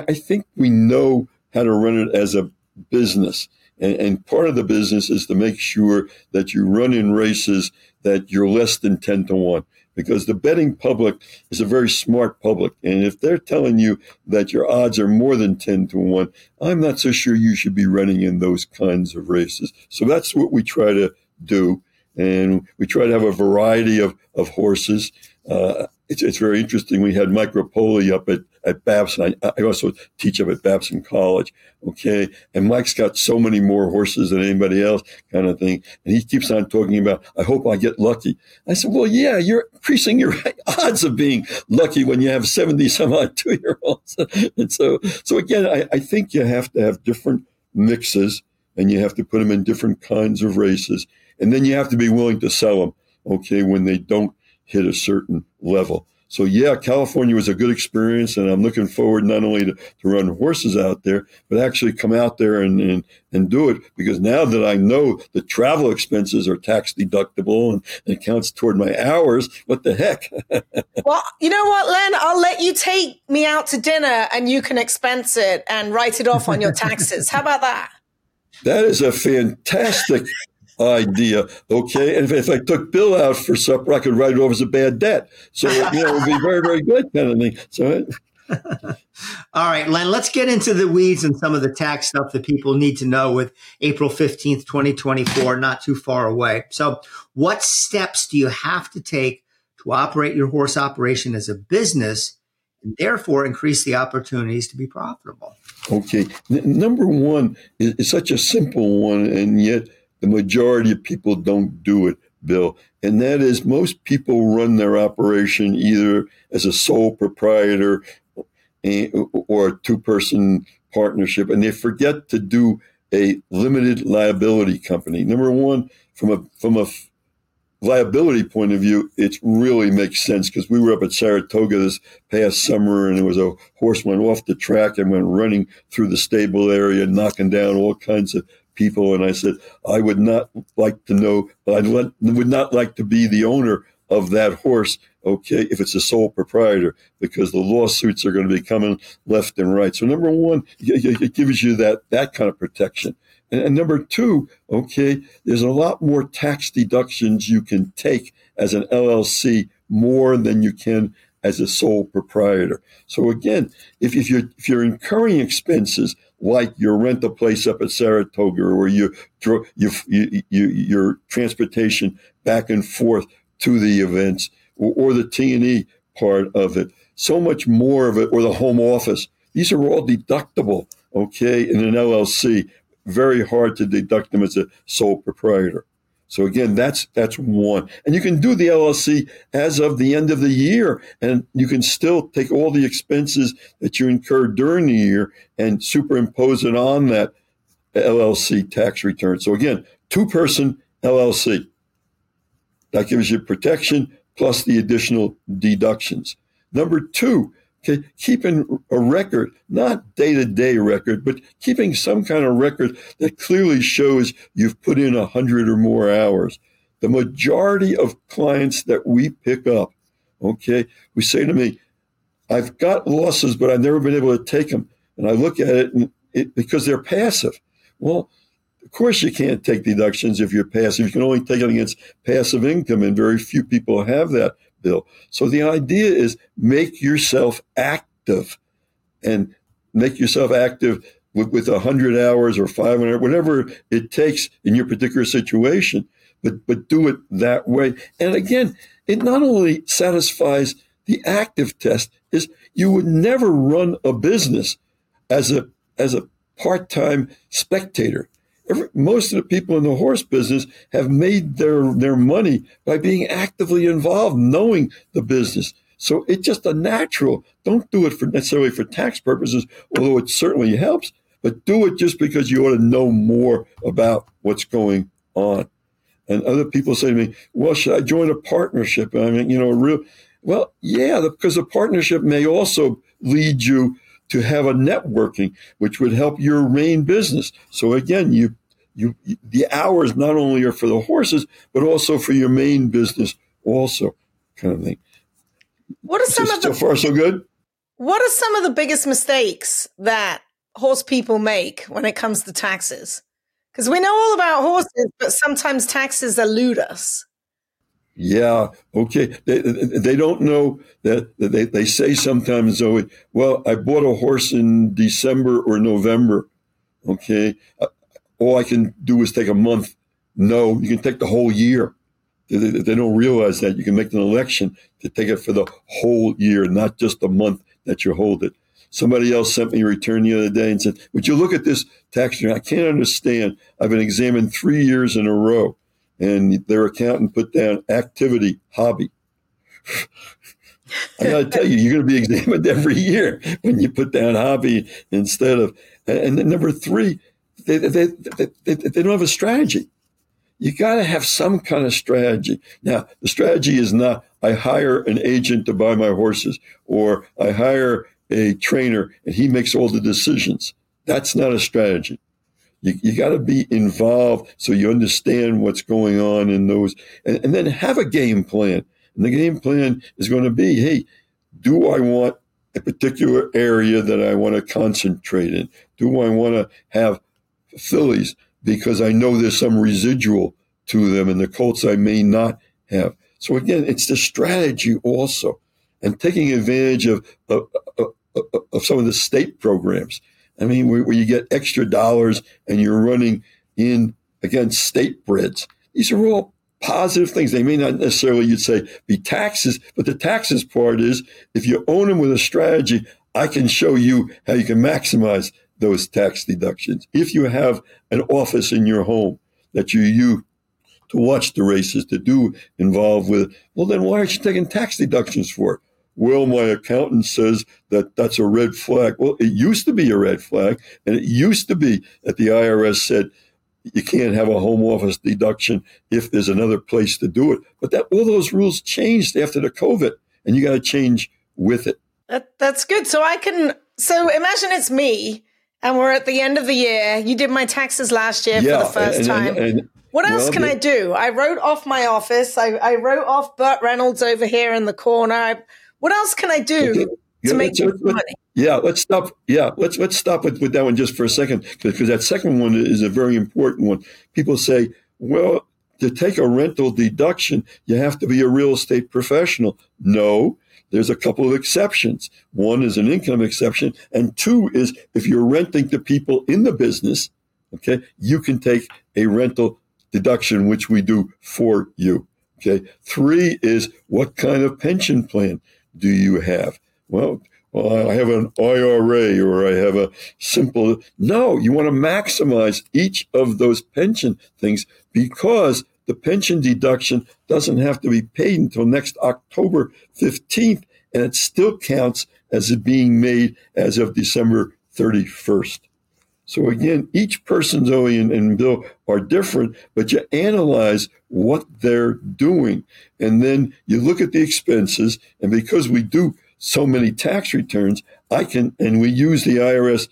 S10: I think we know how to run it as a business. And, and part of the business is to make sure that you run in races that you're less than 10 to 1 because the betting public is a very smart public. And if they're telling you that your odds are more than 10 to 1, I'm not so sure you should be running in those kinds of races. So that's what we try to do. And we try to have a variety of, of horses. Uh, it's, it's very interesting. We had Mike Repole up at, at Babson. I, I also teach up at Babson College. Okay. And Mike's got so many more horses than anybody else kind of thing. And he keeps on talking about, I hope I get lucky. I said, well, yeah, you're increasing your odds of being lucky when you have 70 some odd two year olds. and so, so again, I, I think you have to have different mixes and you have to put them in different kinds of races. And then you have to be willing to sell them. Okay. When they don't hit a certain level. So yeah, California was a good experience, and I'm looking forward not only to, to run horses out there, but actually come out there and, and, and do it because now that I know the travel expenses are tax deductible and, and it counts toward my hours, what the heck?
S2: well, you know what, Len? I'll let you take me out to dinner and you can expense it and write it off on your taxes. How about that?
S10: That is a fantastic idea. Okay. And if, if, I took Bill out for supper, I could write it off as a bad debt. So, you know, it would be very, very good kind of thing. So, eh.
S1: all right, Len, let's get into the weeds and some of the tax stuff that people need to know with April 15th, 2024, not too far away. So, what steps do you have to take to operate your horse operation as a business and therefore increase the opportunities to be profitable?
S10: Okay. N- number one is, is such a simple one, and yet the majority of people don't do it, Bill. And that is most people run their operation either as a sole proprietor eh, or a two person partnership, and they forget to do a limited liability company. Number one, from a from a liability point of view, it really makes sense because we were up at Saratoga this past summer and there was a horse went off the track and went running through the stable area, knocking down all kinds of people. And I said, I would not like to know, I would not like to be the owner of that horse, okay, if it's a sole proprietor, because the lawsuits are going to be coming left and right. So number one, it gives you that, that kind of protection. And, number two, okay, there's a lot more tax deductions you can take as an LLC more than you can as a sole proprietor. So again, if, if you're if you're incurring expenses like your rental place up at Saratoga or you, you, you, you your transportation back and forth to the events or, or the T&E part of it, so much more of it, or the home office. These are all deductible, okay, in an LLC. Very hard to deduct them as a sole proprietor. So again, that's that's one, and you can do the LLC as of the end of the year, and you can still take all the expenses that you incurred during the year and superimpose it on that LLC tax return. So again, two person LLC that gives you protection plus the additional deductions. Number two, Okay, keeping a record, not day to day record, but keeping some kind of record that clearly shows you've put in a hundred or more hours. The majority of clients that we pick up, okay, we say to me, I've got losses, but I've never been able to take them. And I look at it, and it because they're passive. Well, of course, you can't take deductions if you're passive. You can only take it against passive income, and very few people have that bill. So the idea is make yourself active and make yourself active with, with 100 hours or 500, whatever it takes in your particular situation, but, but do it that way. And again, it not only satisfies the active test is you would never run a business as a, as a part-time spectator every, most of the people in the horse business have made their, their money by being actively involved, knowing the business. So it's just a natural. Don't do it for necessarily for tax purposes, although it certainly helps, but do it just because you ought to know more about what's going on. And other people say to me, well, should I join a partnership? I mean, you know, real, well, yeah, because a partnership may also lead you to have a networking, which would help your main business. So again, you you the hours not only are for the horses, but also for your main business, also kind of thing.
S2: What are some
S10: so,
S2: of the
S10: so far so good?
S2: What are some of the biggest mistakes that horse people make when it comes to taxes? Because we know all about horses, but sometimes taxes elude us.
S10: Yeah, okay. They, they don't know that they, they say sometimes, Zoe, well, I bought a horse in December or November. Okay. Uh, all I can do is take a month. No, you can take the whole year. They, they, don't realize that you can make an election to take it for the whole year, not just the month that you hold it. Somebody else sent me a return the other day and said, Would you look at this tax return? I can't understand. I've been examined three years in a row and their accountant put down activity, hobby. I got to tell you, you're going to be examined every year when you put down hobby instead of. And then number three, they, they, they, they, don't have a strategy. you got to have some kind of strategy. Now, the strategy is not I hire an agent to buy my horses or I hire a trainer and he makes all the decisions. That's not a strategy. You, you got to be involved so you understand what's going on in those, and, and then have a game plan. And the game plan is going to be, hey, do I want a particular area that I want to concentrate in? Do I want to have fillies because I know there's some residual to them and the colts I may not have? So again, it's the strategy also and taking advantage of, of, of, of some of the state programs. I mean, where, where, you get extra dollars and you're running in against state breds. These are all positive things. They may not necessarily, you'd say, be taxes, but the taxes part is if you own them with a strategy, I can show you how you can maximize those tax deductions. If you have an office in your home that you use to watch the races, to do involved with, well, then why aren't you taking tax deductions for it? Well, my accountant says that that's a red flag. Well, it used to be a red flag, and it used to be that the IRS said you can't have a home office deduction if there's another place to do it. But that all those rules changed after the COVID, and you got to change with it.
S2: That, that's good. So I can. So imagine it's me, and we're at the end of the year. You did my taxes last year yeah, for the first and, time. And, and, what else well, can I do? I wrote off my office. I, I wrote off Burt Reynolds over here in the corner. I, what else can I do okay. to yeah, make money?
S10: Yeah, let's stop. Yeah, let's let's stop with, with that one just for a second because that second one is a very important one. People say, well, to take a rental deduction, you have to be a real estate professional. No, there's a couple of exceptions. One is an income exception, and two is if you're renting to people in the business, okay, you can take a rental deduction, which we do for you. Okay. Three is what kind of pension plan do you have? Well, well, I have an IRA or I have a simple. No, you want to maximize each of those pension things because the pension deduction doesn't have to be paid until next October 15th, and it still counts as it being made as of December 31st. So again, each person, Zoe and, and, Bill, are different, but you analyze what they're doing. And then you look at the expenses. And because we do so many tax returns, I can, and we use the IRS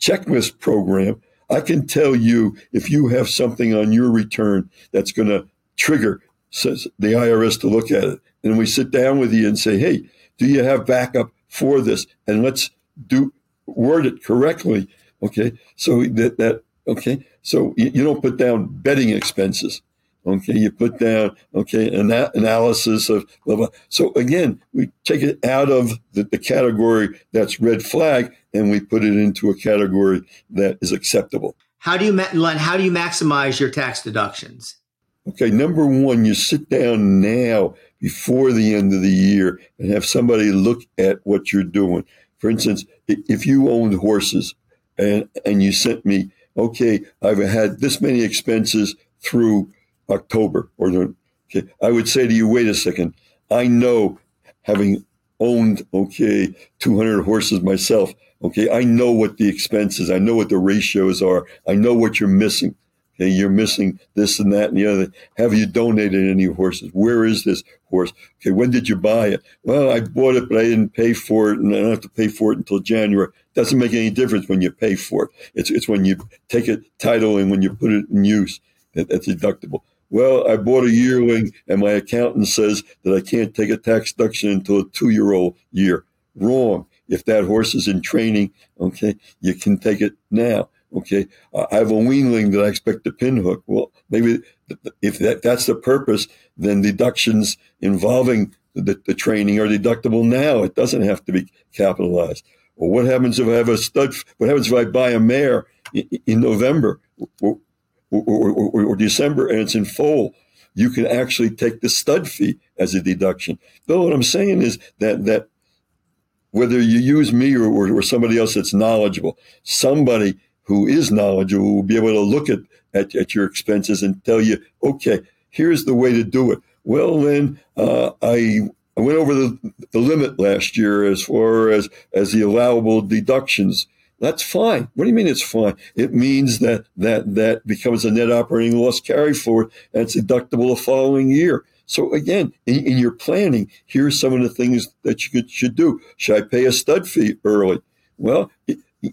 S10: checklist program, I can tell you if you have something on your return that's going to trigger the IRS to look at it. And we sit down with you and say, hey, do you have backup for this? And let's do word it correctly. Okay. So that, that okay. So you, you don't put down betting expenses. Okay, you put down okay an analysis of blah, blah. So again, we take it out of the, the category that's red flag and we put it into a category that is acceptable.
S1: How do you Len, how do you maximize your tax deductions?
S10: Okay, number one, you sit down now before the end of the year and have somebody look at what you're doing. For instance, if you owned horses and and you sent me, okay, I've had this many expenses through October or the, okay, I would say to you, wait a second. I know having owned, okay, 200 horses myself, okay, I know what the expenses, I know what the ratios are, I know what you're missing. Okay, you're missing this and that and the other. Have you donated any horses? Where is this horse? Okay, when did you buy it? Well, I bought it, but I didn't pay for it, and I don't have to pay for it until January. Doesn't make any difference when you pay for it. It's it's when you take a title and when you put it in use that, that's deductible. Well, I bought a yearling and my accountant says that I can't take a tax deduction until a two year old year. Wrong. If that horse is in training, okay, you can take it now. Okay. I have a weanling that I expect to pinhook. Well, maybe if that, that's the purpose, then deductions involving the, the training are deductible now. It doesn't have to be capitalized. Well, what happens if I have a stud? What happens if I buy a mare in, in November? Or, or, or, December and it's in full, you can actually take the stud fee as a deduction. But what I'm saying is that that whether you use me or, or, or somebody else that's knowledgeable, somebody who is knowledgeable will be able to look at, at, at your expenses and tell you, okay, here's the way to do it. Well, then uh, I I went over the, the limit last year as far as as the allowable deductions That's fine. What do you mean it's fine? It means that that that becomes a net operating loss carry forward and it's deductible the following year. So again, in, in your planning, here's some of the things that you could, should do. Should I pay a stud fee early? Well,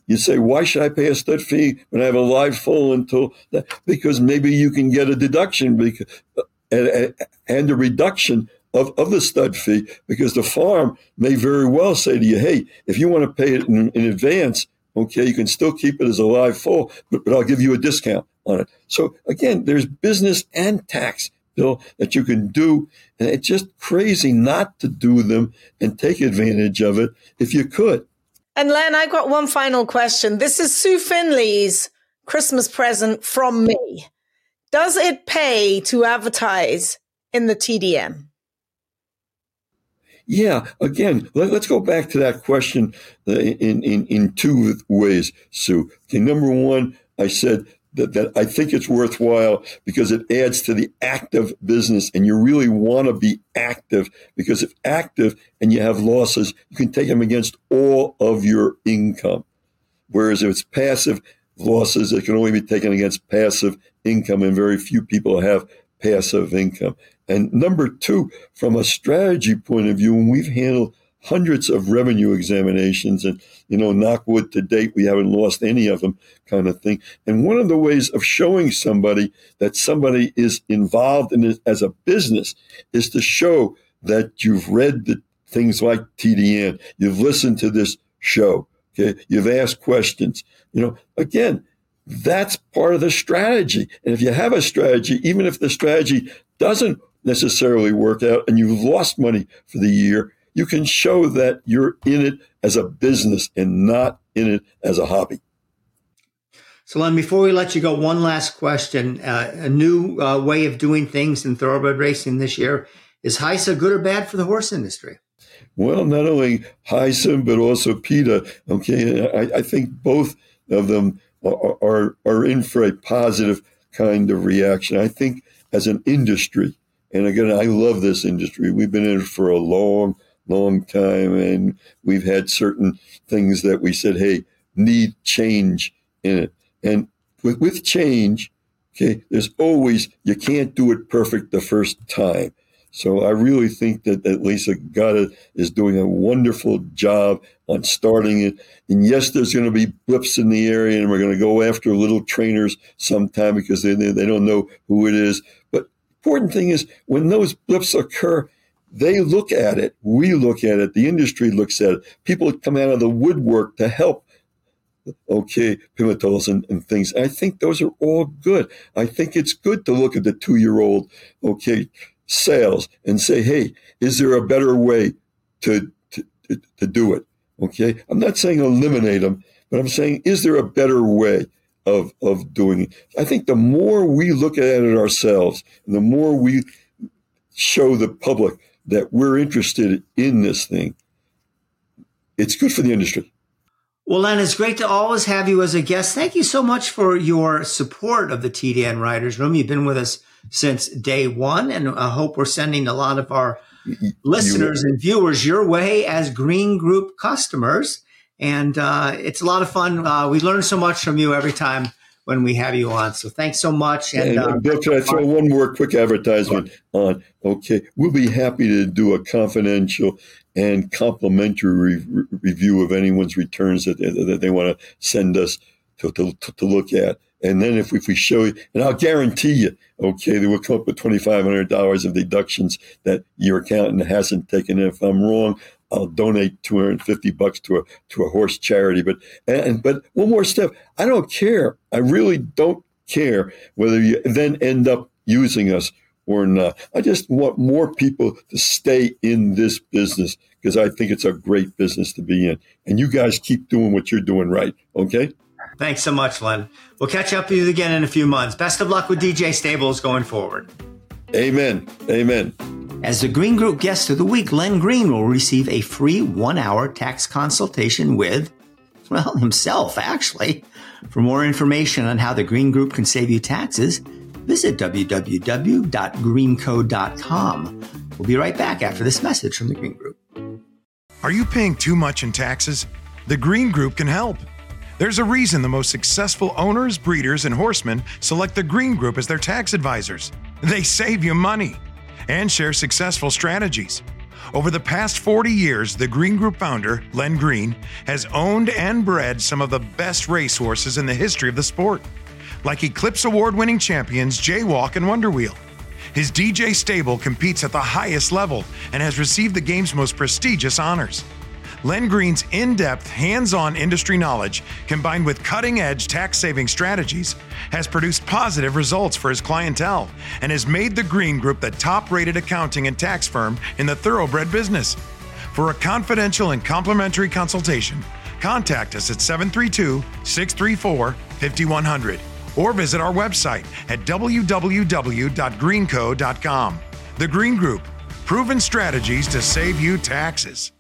S10: you say, why should I pay a stud fee when I have a live foal until that? Because maybe you can get a deduction because, uh, and, and a reduction of, of the stud fee because the farm may very well say to you, hey, if you want to pay it in, in advance, okay, you can still keep it as a live full, but, but I'll give you a discount on it. So again, there's business and tax Bill, that you can do. And it's just crazy not to do them and take advantage of it if you could.
S2: And Len, I've got one final question. This is Sue Finley's Christmas present from me. Does it pay to advertise in the TDN?
S10: Yeah, again, let, us go back to that question uh, in, in, in two ways, Sue. Okay, number one, I said that, that I think it's worthwhile because it adds to the active business and you really want to be active because if active and you have losses, you can take them against all of your income. Whereas if it's passive losses, it can only be taken against passive income and very few people have passive income. And number two, from a strategy point of view, and we've handled hundreds of revenue examinations and you know knock wood to date we haven't lost any of them kind of thing. And one of the ways of showing somebody that somebody is involved in it as a business is to show that you've read the things like tdn you've listened to this show okay? You've asked questions. You know again that's part of the strategy and if you have a strategy even if the strategy doesn't necessarily work out and you've lost money for the year you can show that you're in it as a business and not in it as a hobby.
S1: So, Len, before we let you go, one last question. Uh, a new uh, way of doing things in thoroughbred racing this year. Is HISA good or bad for the horse industry?
S10: Well, not only HISA, but also PETA. Okay. I, I think both of them are, are, in for a positive kind of reaction. I think as an industry, and again, I love this industry. We've been in it for a long, long time, and we've had certain things that we said, hey, need change in it. And with, with change, okay, there's always, you can't do it perfect the first time. So I really think that, that Lisa Gutta is doing a wonderful job on starting it. And yes, there's going to be blips in the area, and we're going to go after little trainers sometime because they, they, don't know who it is. But important thing is when those blips occur, they look at it, we look at it, the industry looks at it. People come out of the woodwork to help. Okay, pimentos and, and things. I think those are all good. I think it's good to look at the two year old, okay, sales and say, hey, is there a better way to, to, to do it? Okay. I'm not saying eliminate them, but I'm saying, is there a better way? of of doing it. I think the more we look at it ourselves, the more we show the public that we're interested in this thing, it's good for the industry.
S1: Well, Len, it's great to always have you as a guest. Thank you so much for your support of the TDN Writers Room. You've been with us since day one, and I hope we're sending a lot of our listeners and viewers your way as Green Group customers. And uh, it's a lot of fun. Uh, we learn so much from you every time when we have you on. So thanks so much.
S10: And, and uh, Bill, can I throw one more quick advertisement on? Okay, we'll be happy to do a confidential and complimentary re- review of anyone's returns that, that they want to send us to, to, to look at. And then if if we show you, and I'll guarantee you, okay, they will come up with $2,500 of deductions that your accountant hasn't taken. And if I'm wrong, I'll donate 250 bucks to a to a horse charity. But and but one more step, I don't care. I really don't care whether you then end up using us or not. I just want more people to stay in this business because I think it's a great business to be in. And you guys keep doing what you're doing right. Okay.
S1: Thanks so much, Len. We'll catch up with you again in a few months. Best of luck with DJ Stables going forward.
S10: Amen. Amen.
S1: As the Green Group guest of the week, Len Green will receive a free one hour tax consultation with, well, himself, actually. For more information on how the Green Group can save you taxes, visit www.greenco.com. We'll be right back after this message from the Green Group.
S11: Are you paying too much in taxes? The Green Group can help. There's a reason the most successful owners, breeders, and horsemen select the Green Group as their tax advisors. They save you money and share successful strategies. Over the past 40 years, the Green Group founder, Len Green, has owned and bred some of the best racehorses in the history of the sport, like Eclipse Award winning champions Jaywalk and Wonder Wheel. His DJ stable competes at the highest level and has received the game's most prestigious honors. Len Green's in depth, hands on industry knowledge, combined with cutting edge tax saving strategies, has produced positive results for his clientele and has made the Green Group the top rated accounting and tax firm in the thoroughbred business. For a confidential and complimentary consultation, contact us at 732 634 5100 or visit our website at www.greenco.com. The Green Group, proven strategies to save you taxes.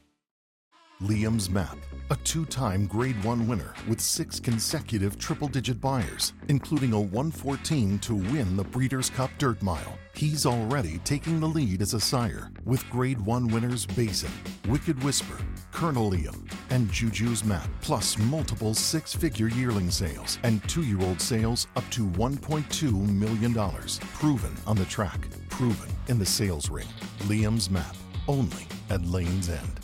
S12: Liam's Map, a two time Grade 1 winner with six consecutive triple digit Beyers, including a 114 to win the Breeders' Cup Dirt Mile. He's already taking the lead as a sire with Grade 1 winners Basin, Wicked Whisper, Colonel Liam, and Juju's Map, plus multiple six figure yearling sales and two year old sales up to $1.2 million. Proven on the track, proven in the sales ring. Liam's Map, only at Lane's End.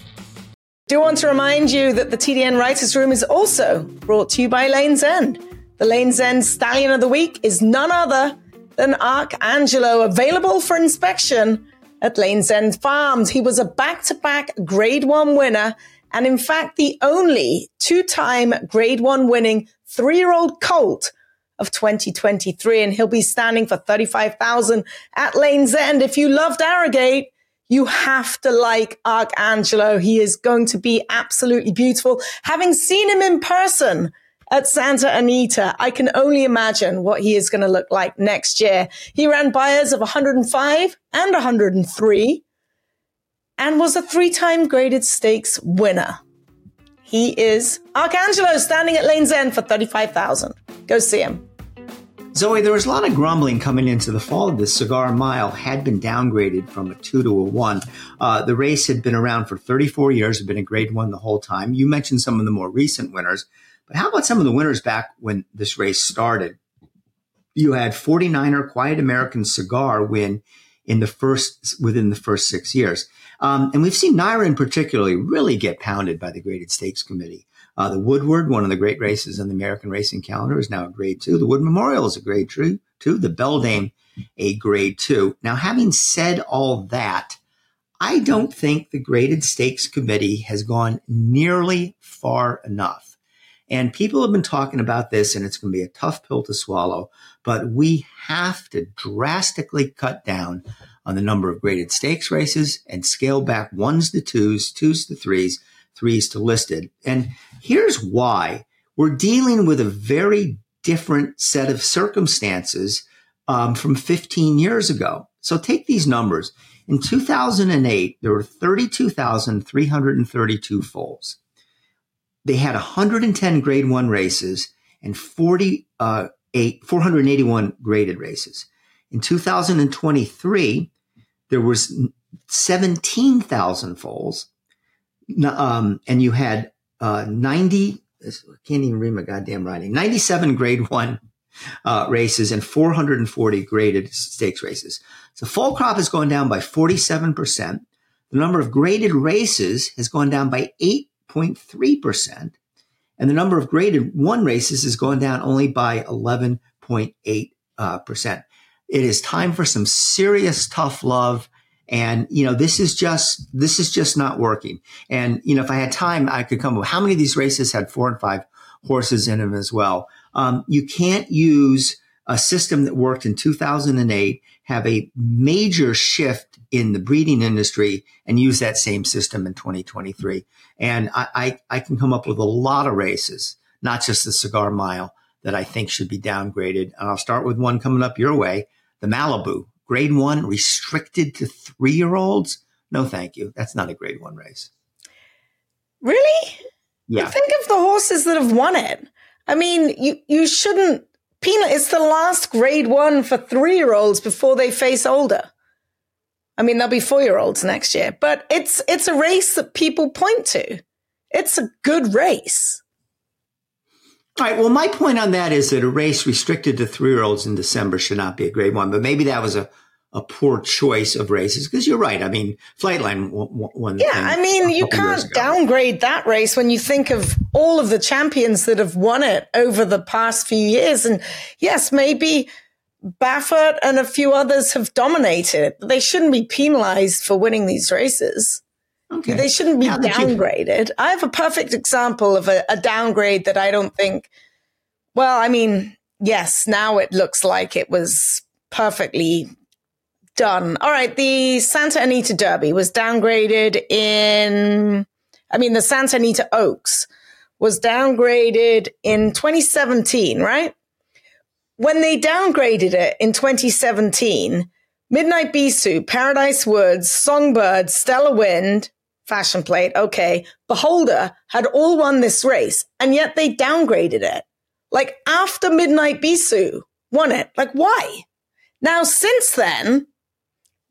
S2: Do want to remind you that the TDN Writers Room is also brought to you by Lane's End. The Lane's End Stallion of the Week is none other than Arcangelo, available for inspection at Lane's End Farms. He was a back to back grade one winner, and in fact, the only two time grade one winning three year old colt of 2023. And he'll be standing for 35,000 at Lane's End. If you loved Arrogate, you have to like Arcangelo. He is going to be absolutely beautiful. Having seen him in person at Santa Anita, I can only imagine what he is going to look like next year. He ran Beyers of 105 and 103 and was a three time graded stakes winner. He is Arcangelo standing at Lane's End for 35,000. Go see him.
S1: Zoe, there was a lot of grumbling coming into the fall. The Cigar Mile had been downgraded from a two to a one. Uh, the race had been around for 34 years, had been a grade one the whole time. You mentioned some of the more recent winners, but how about some of the winners back when this race started? You had 49er Quiet American Cigar win in the first within the first six years, um, and we've seen NYRA in particularly really get pounded by the graded stakes committee. Uh, the Woodward, one of the great races in the American racing calendar, is now a grade two. The Wood Memorial is a grade two. two. The Beldame, a grade two. Now, having said all that, I don't think the graded stakes committee has gone nearly far enough. And people have been talking about this, and it's going to be a tough pill to swallow, but we have to drastically cut down on the number of graded stakes races and scale back ones to twos, twos to threes, threes to listed. And here's why we're dealing with a very different set of circumstances um, from 15 years ago. So take these numbers. In 2008, there were 32,332 foals. They had 110 grade one races and 48, uh, 481 graded races. In 2023, there was 17,000 foals um, and you had uh, 90, I can't even read my goddamn writing, 97 grade one uh, races and 440 graded stakes races. So fall crop has gone down by 47%. The number of graded races has gone down by 8.3%. And the number of graded one races has gone down only by 11.8%. Uh. It is time for some serious tough love and, you know, this is just, this is just not working. And, you know, if I had time, I could come up how many of these races had four and five horses in them as well. Um, you can't use a system that worked in 2008, have a major shift in the breeding industry and use that same system in 2023. And I, I, I can come up with a lot of races, not just the cigar mile that I think should be downgraded. And I'll start with one coming up your way, the Malibu grade one restricted to three year olds. No, thank you. That's not a grade one race.
S2: Really?
S1: Yeah.
S2: Think of the horses that have won it. I mean, you, you shouldn't. Peanut, it's the last grade one for three year olds before they face older. I mean, they'll be four year olds next year, but it's, it's a race that people point to. It's a good race.
S1: All right. Well, my point on that is that a race restricted to three year olds in December should not be a grade one, but maybe that was a, a poor choice of races because you're right. I mean, Flightline won.
S2: Yeah, I mean, you can't downgrade that race when you think of all of the champions that have won it over the past few years. And yes, maybe Baffert and a few others have dominated, but they shouldn't be penalized for winning these races. Okay. They shouldn't be downgraded. You- I have a perfect example of a, a downgrade that I don't think, well, I mean, yes, now it looks like it was perfectly done. All right. The Santa Anita Derby was downgraded in, I mean, the Santa Anita Oaks was downgraded in 2017, right? When they downgraded it in 2017, Midnight Bisou, Paradise Woods, Songbird, Stellar Wind, fashion plate. Okay. Beholder had all won this race and yet they downgraded it. Like after Midnight Bisou won it. Like why? Now, since then,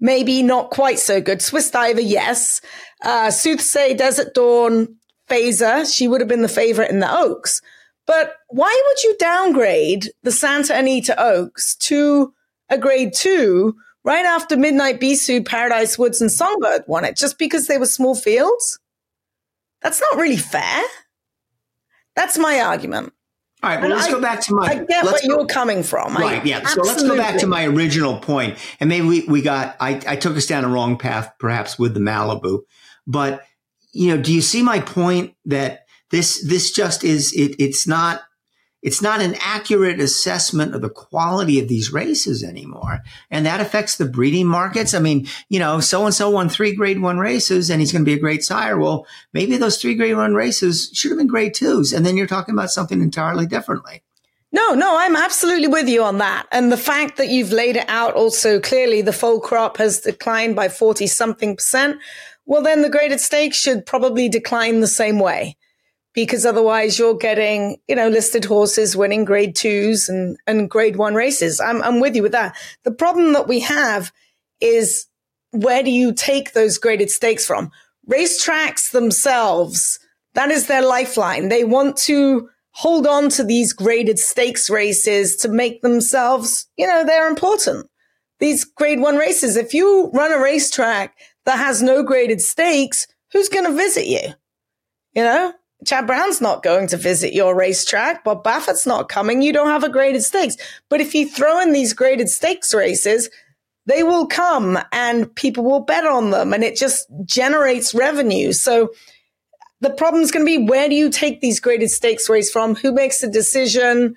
S2: maybe not quite so good. Swiss Diver, yes. Uh, Soothsay, Desert Dawn, Phaser, she would have been the favorite in the Oaks. But why would you downgrade the Santa Anita Oaks to a grade two right after Midnight Bisou, Paradise Woods, and Songbird won it just because they were small fields? That's not really fair. That's my argument.
S1: All right, well, let's I, go back to my.
S2: I get
S1: where
S2: you're coming from.
S1: Right, I, yeah. Absolutely. So let's go back to my original point, and maybe we, we got. I, I took us down a wrong path, perhaps with the Malibu, but you know, do you see my point that this this just is it? It's not it's not an accurate assessment of the quality of these races anymore. And that affects the breeding markets. I mean, you know, so and so won three grade one races and he's going to be a great sire. Well, maybe those three grade one races should have been grade twos. And then you're talking about something entirely differently.
S2: No, no, I'm absolutely with you on that. And the fact that you've laid it out also clearly the foal crop has declined by 40 something percent. Well, then the graded stakes should probably decline the same way because otherwise you're getting, you know, listed horses winning grade twos and, and grade one races. I'm, I'm with you with that. The problem that we have is where do you take those graded stakes from? Racetracks themselves, that is their lifeline. They want to hold on to these graded stakes races to make themselves, you know, they're important. These grade one races, if you run a racetrack that has no graded stakes, who's going to visit you? You know, Chad Brown's not going to visit your racetrack, Bob Baffert's not coming. You don't have a graded stakes. But if you throw in these graded stakes races, they will come and people will bet on them and it just generates revenue. So the problem is going to be where do you take these graded stakes races from? Who makes the decision?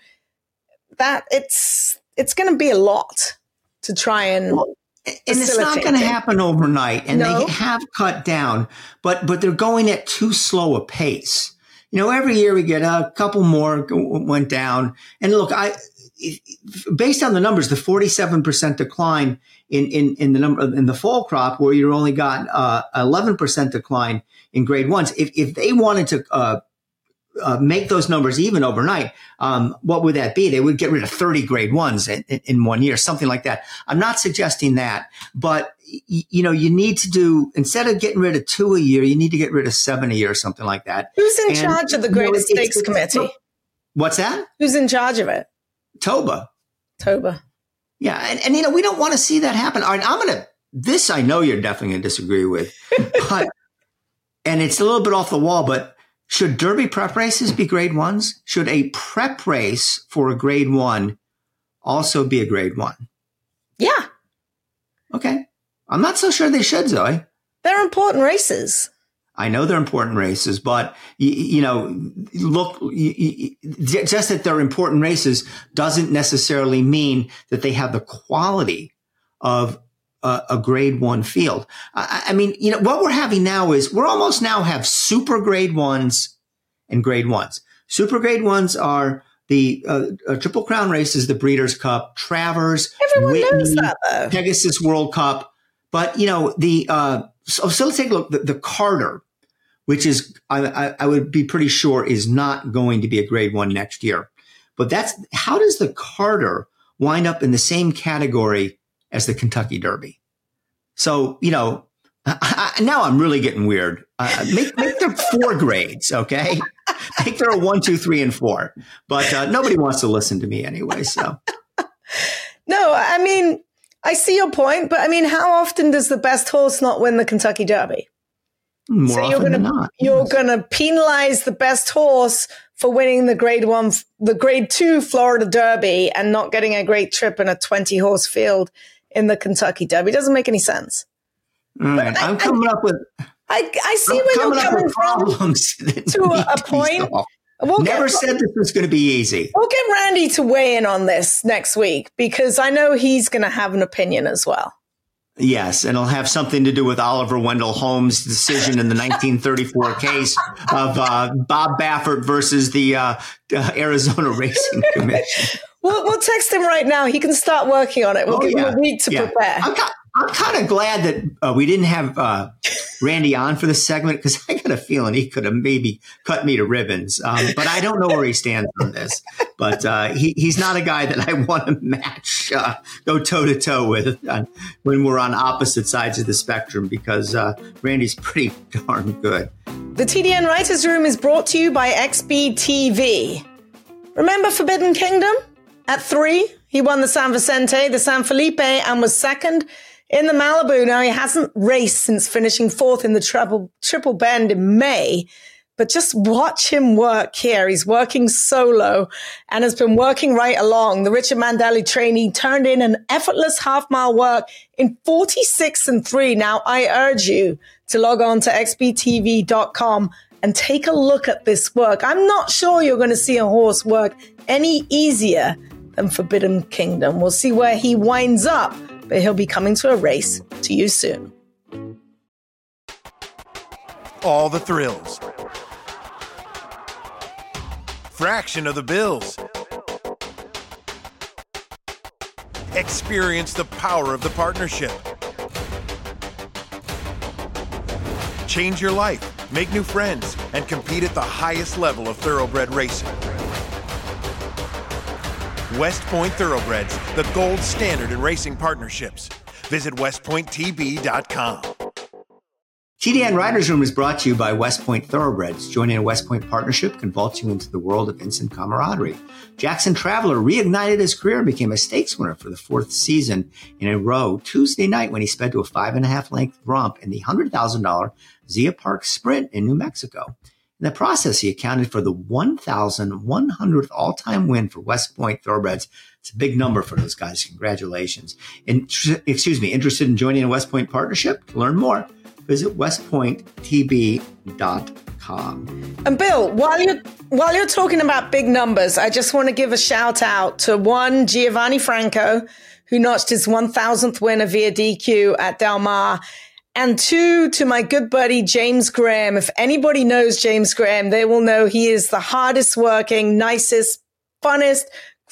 S2: That it's it's going to be a lot to try and
S1: and it's not going to happen overnight and no. they have cut down but but they're going at too slow a pace you know every year we get a couple more went down and look i based on the numbers the 47% decline in in in the number in the fall crop where you only got uh, 11% decline in grade ones if if they wanted to uh, uh, make those numbers even overnight, um, what would that be? They would get rid of 30 grade ones in, in, one year, something like that. I'm not suggesting that, but you know, you need to do, instead of getting rid of two a year, you need to get rid of seven a year, or something like that.
S2: Who's in and, charge of the greatest you know, stakes committee?
S1: What's that?
S2: Who's in charge of it?
S1: TOBA.
S2: TOBA.
S1: Yeah. And, and you know, we don't want to see that happen. All right, I'm going to, this I know you're definitely going to disagree with, but, and it's a little bit off the wall, but should Derby prep races be grade ones? Should a prep race for a grade one also be a grade one?
S2: Yeah.
S1: Okay. I'm not so sure they should, Zoe.
S2: They're important races.
S1: I know they're important races, but you, you know, look, you, just that they're important races doesn't necessarily mean that they have the quality of a, a grade one field. I, I, mean, you know, what we're having now is we're almost now have super grade ones and grade ones. Super grade ones are the uh, uh, Triple Crown races, the Breeders' Cup, Travers,
S2: Everyone Whitney, knows that, though.
S1: Pegasus World Cup. But, you know, the, uh, so, so, let's take a look. The, the Carter, which is, I, I, would be pretty sure is not going to be a grade one next year. But that's, how does the Carter wind up in the same category as the Kentucky Derby. So, you know, I, I, now I'm really getting weird. Uh, make, make them four grades, okay? Think there are one, two, three, and four, but uh, nobody wants to listen to me anyway. So,
S2: no, I mean, I see your point, but I mean, how often does the best horse not win the Kentucky Derby?
S1: More so
S2: you're
S1: gonna,
S2: not, You're yes. going to penalize the best horse for winning the grade one, the grade two Florida Derby and not getting a great trip in a 20 horse field in the Kentucky Derby. It doesn't make any sense.
S1: Mm, right. I'm coming I, up with.
S2: I, I see where you're coming from to a, a point.
S1: We'll Never get, said this was going to be easy.
S2: We'll get Randy to weigh in on this next week because I know he's going to have an opinion as well.
S1: Yes, and it'll have something to do with Oliver Wendell Holmes' decision in the 1934 case of uh, Bob Baffert versus the uh, uh, Arizona Racing Commission.
S2: we'll, we'll, text him right now. He can start working on it. We'll oh, give yeah. him a week to yeah. prepare.
S1: I'm, I'm kind of glad that uh, we didn't have uh, Randy on for this segment because I got a feeling he could have maybe cut me to ribbons. Um, but I don't know where he stands on this. But uh, he, he's not a guy that I want to match, uh, go toe to toe with when we're on opposite sides of the spectrum because uh, Randy's pretty darn good.
S2: The TDN Writers Room is brought to you by XBTV. Remember Forbidden Kingdom? At three, he won the San Vicente, the San Felipe, and was second in the Malibu. Now he hasn't raced since finishing fourth in the triple triple bend in May. But just watch him work here. He's working solo and has been working right along. The Richard Mandella trainee turned in an effortless half mile work in 46 and three. Now I urge you to log on to xbtv.com and take a look at this work. I'm not sure you're going to see a horse work any easier than Forbidden Kingdom. We'll see where he winds up but he'll be coming to a race to you soon.
S11: All the thrills. Fraction of the bills. Experience the power of the partnership. Change your life, make new friends, and compete at the highest level of thoroughbred racing. West Point Thoroughbreds, the gold standard in racing partnerships. Visit westpointtb.com.
S1: TDN Writers Room is brought to you by West Point Thoroughbreds. Joining a West Point partnership can vault you into the world of instant camaraderie. Jackson Traveler reignited his career and became a stakes winner for the fourth season in a row Tuesday night when he sped to a five and a half length romp in the $100,000 Zia Park Sprint in New Mexico. In the process, he accounted for the 1,100th all time win for West Point Thoroughbreds. It's a big number for those guys. Congratulations. And, excuse me, interested in joining a West Point partnership? To learn more, visit westpointtb.com.
S2: And Bill, while you're while you're talking about big numbers, I just want to give a shout out to one Giovanni Franco, who notched his 1,000th win via DQ at Del Mar and two, to my good buddy, James Graham. If anybody knows James Graham, they will know he is the hardest working, nicest, funnest,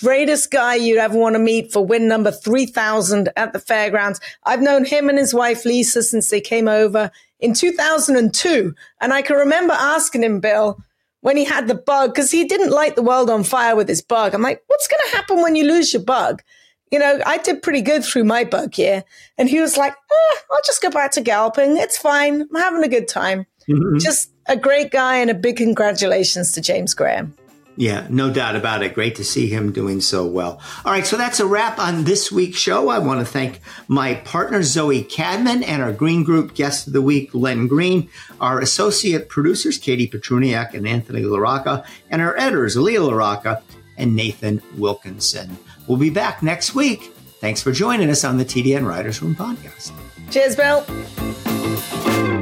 S2: greatest guy you'd ever want to meet for win number 3000 at the fairgrounds. I've known him and his wife, Lisa, since they came over in 2002. And I can remember asking him, Bill, when he had the bug, because he didn't light the world on fire with his bug. I'm like, what's going to happen when you lose your bug? You know, I did pretty good through my bug year. And he was like, eh, I'll just go back to galloping. It's fine. I'm having a good time. Mm-hmm. Just a great guy and a big congratulations to James Graham.
S1: Yeah, no doubt about it. Great to see him doing so well. All right, so that's a wrap on this week's show. I want to thank my partner, Zoe Cadman, and our Green Group guest of the week, Len Green, our associate producers, Katie Petrunyak and Anthony LaRocca, and our editors, Leah LaRocca and Nathan Wilkinson. We'll be back next week. Thanks for joining us on the TDN Writers Room podcast.
S2: Cheers, Bill.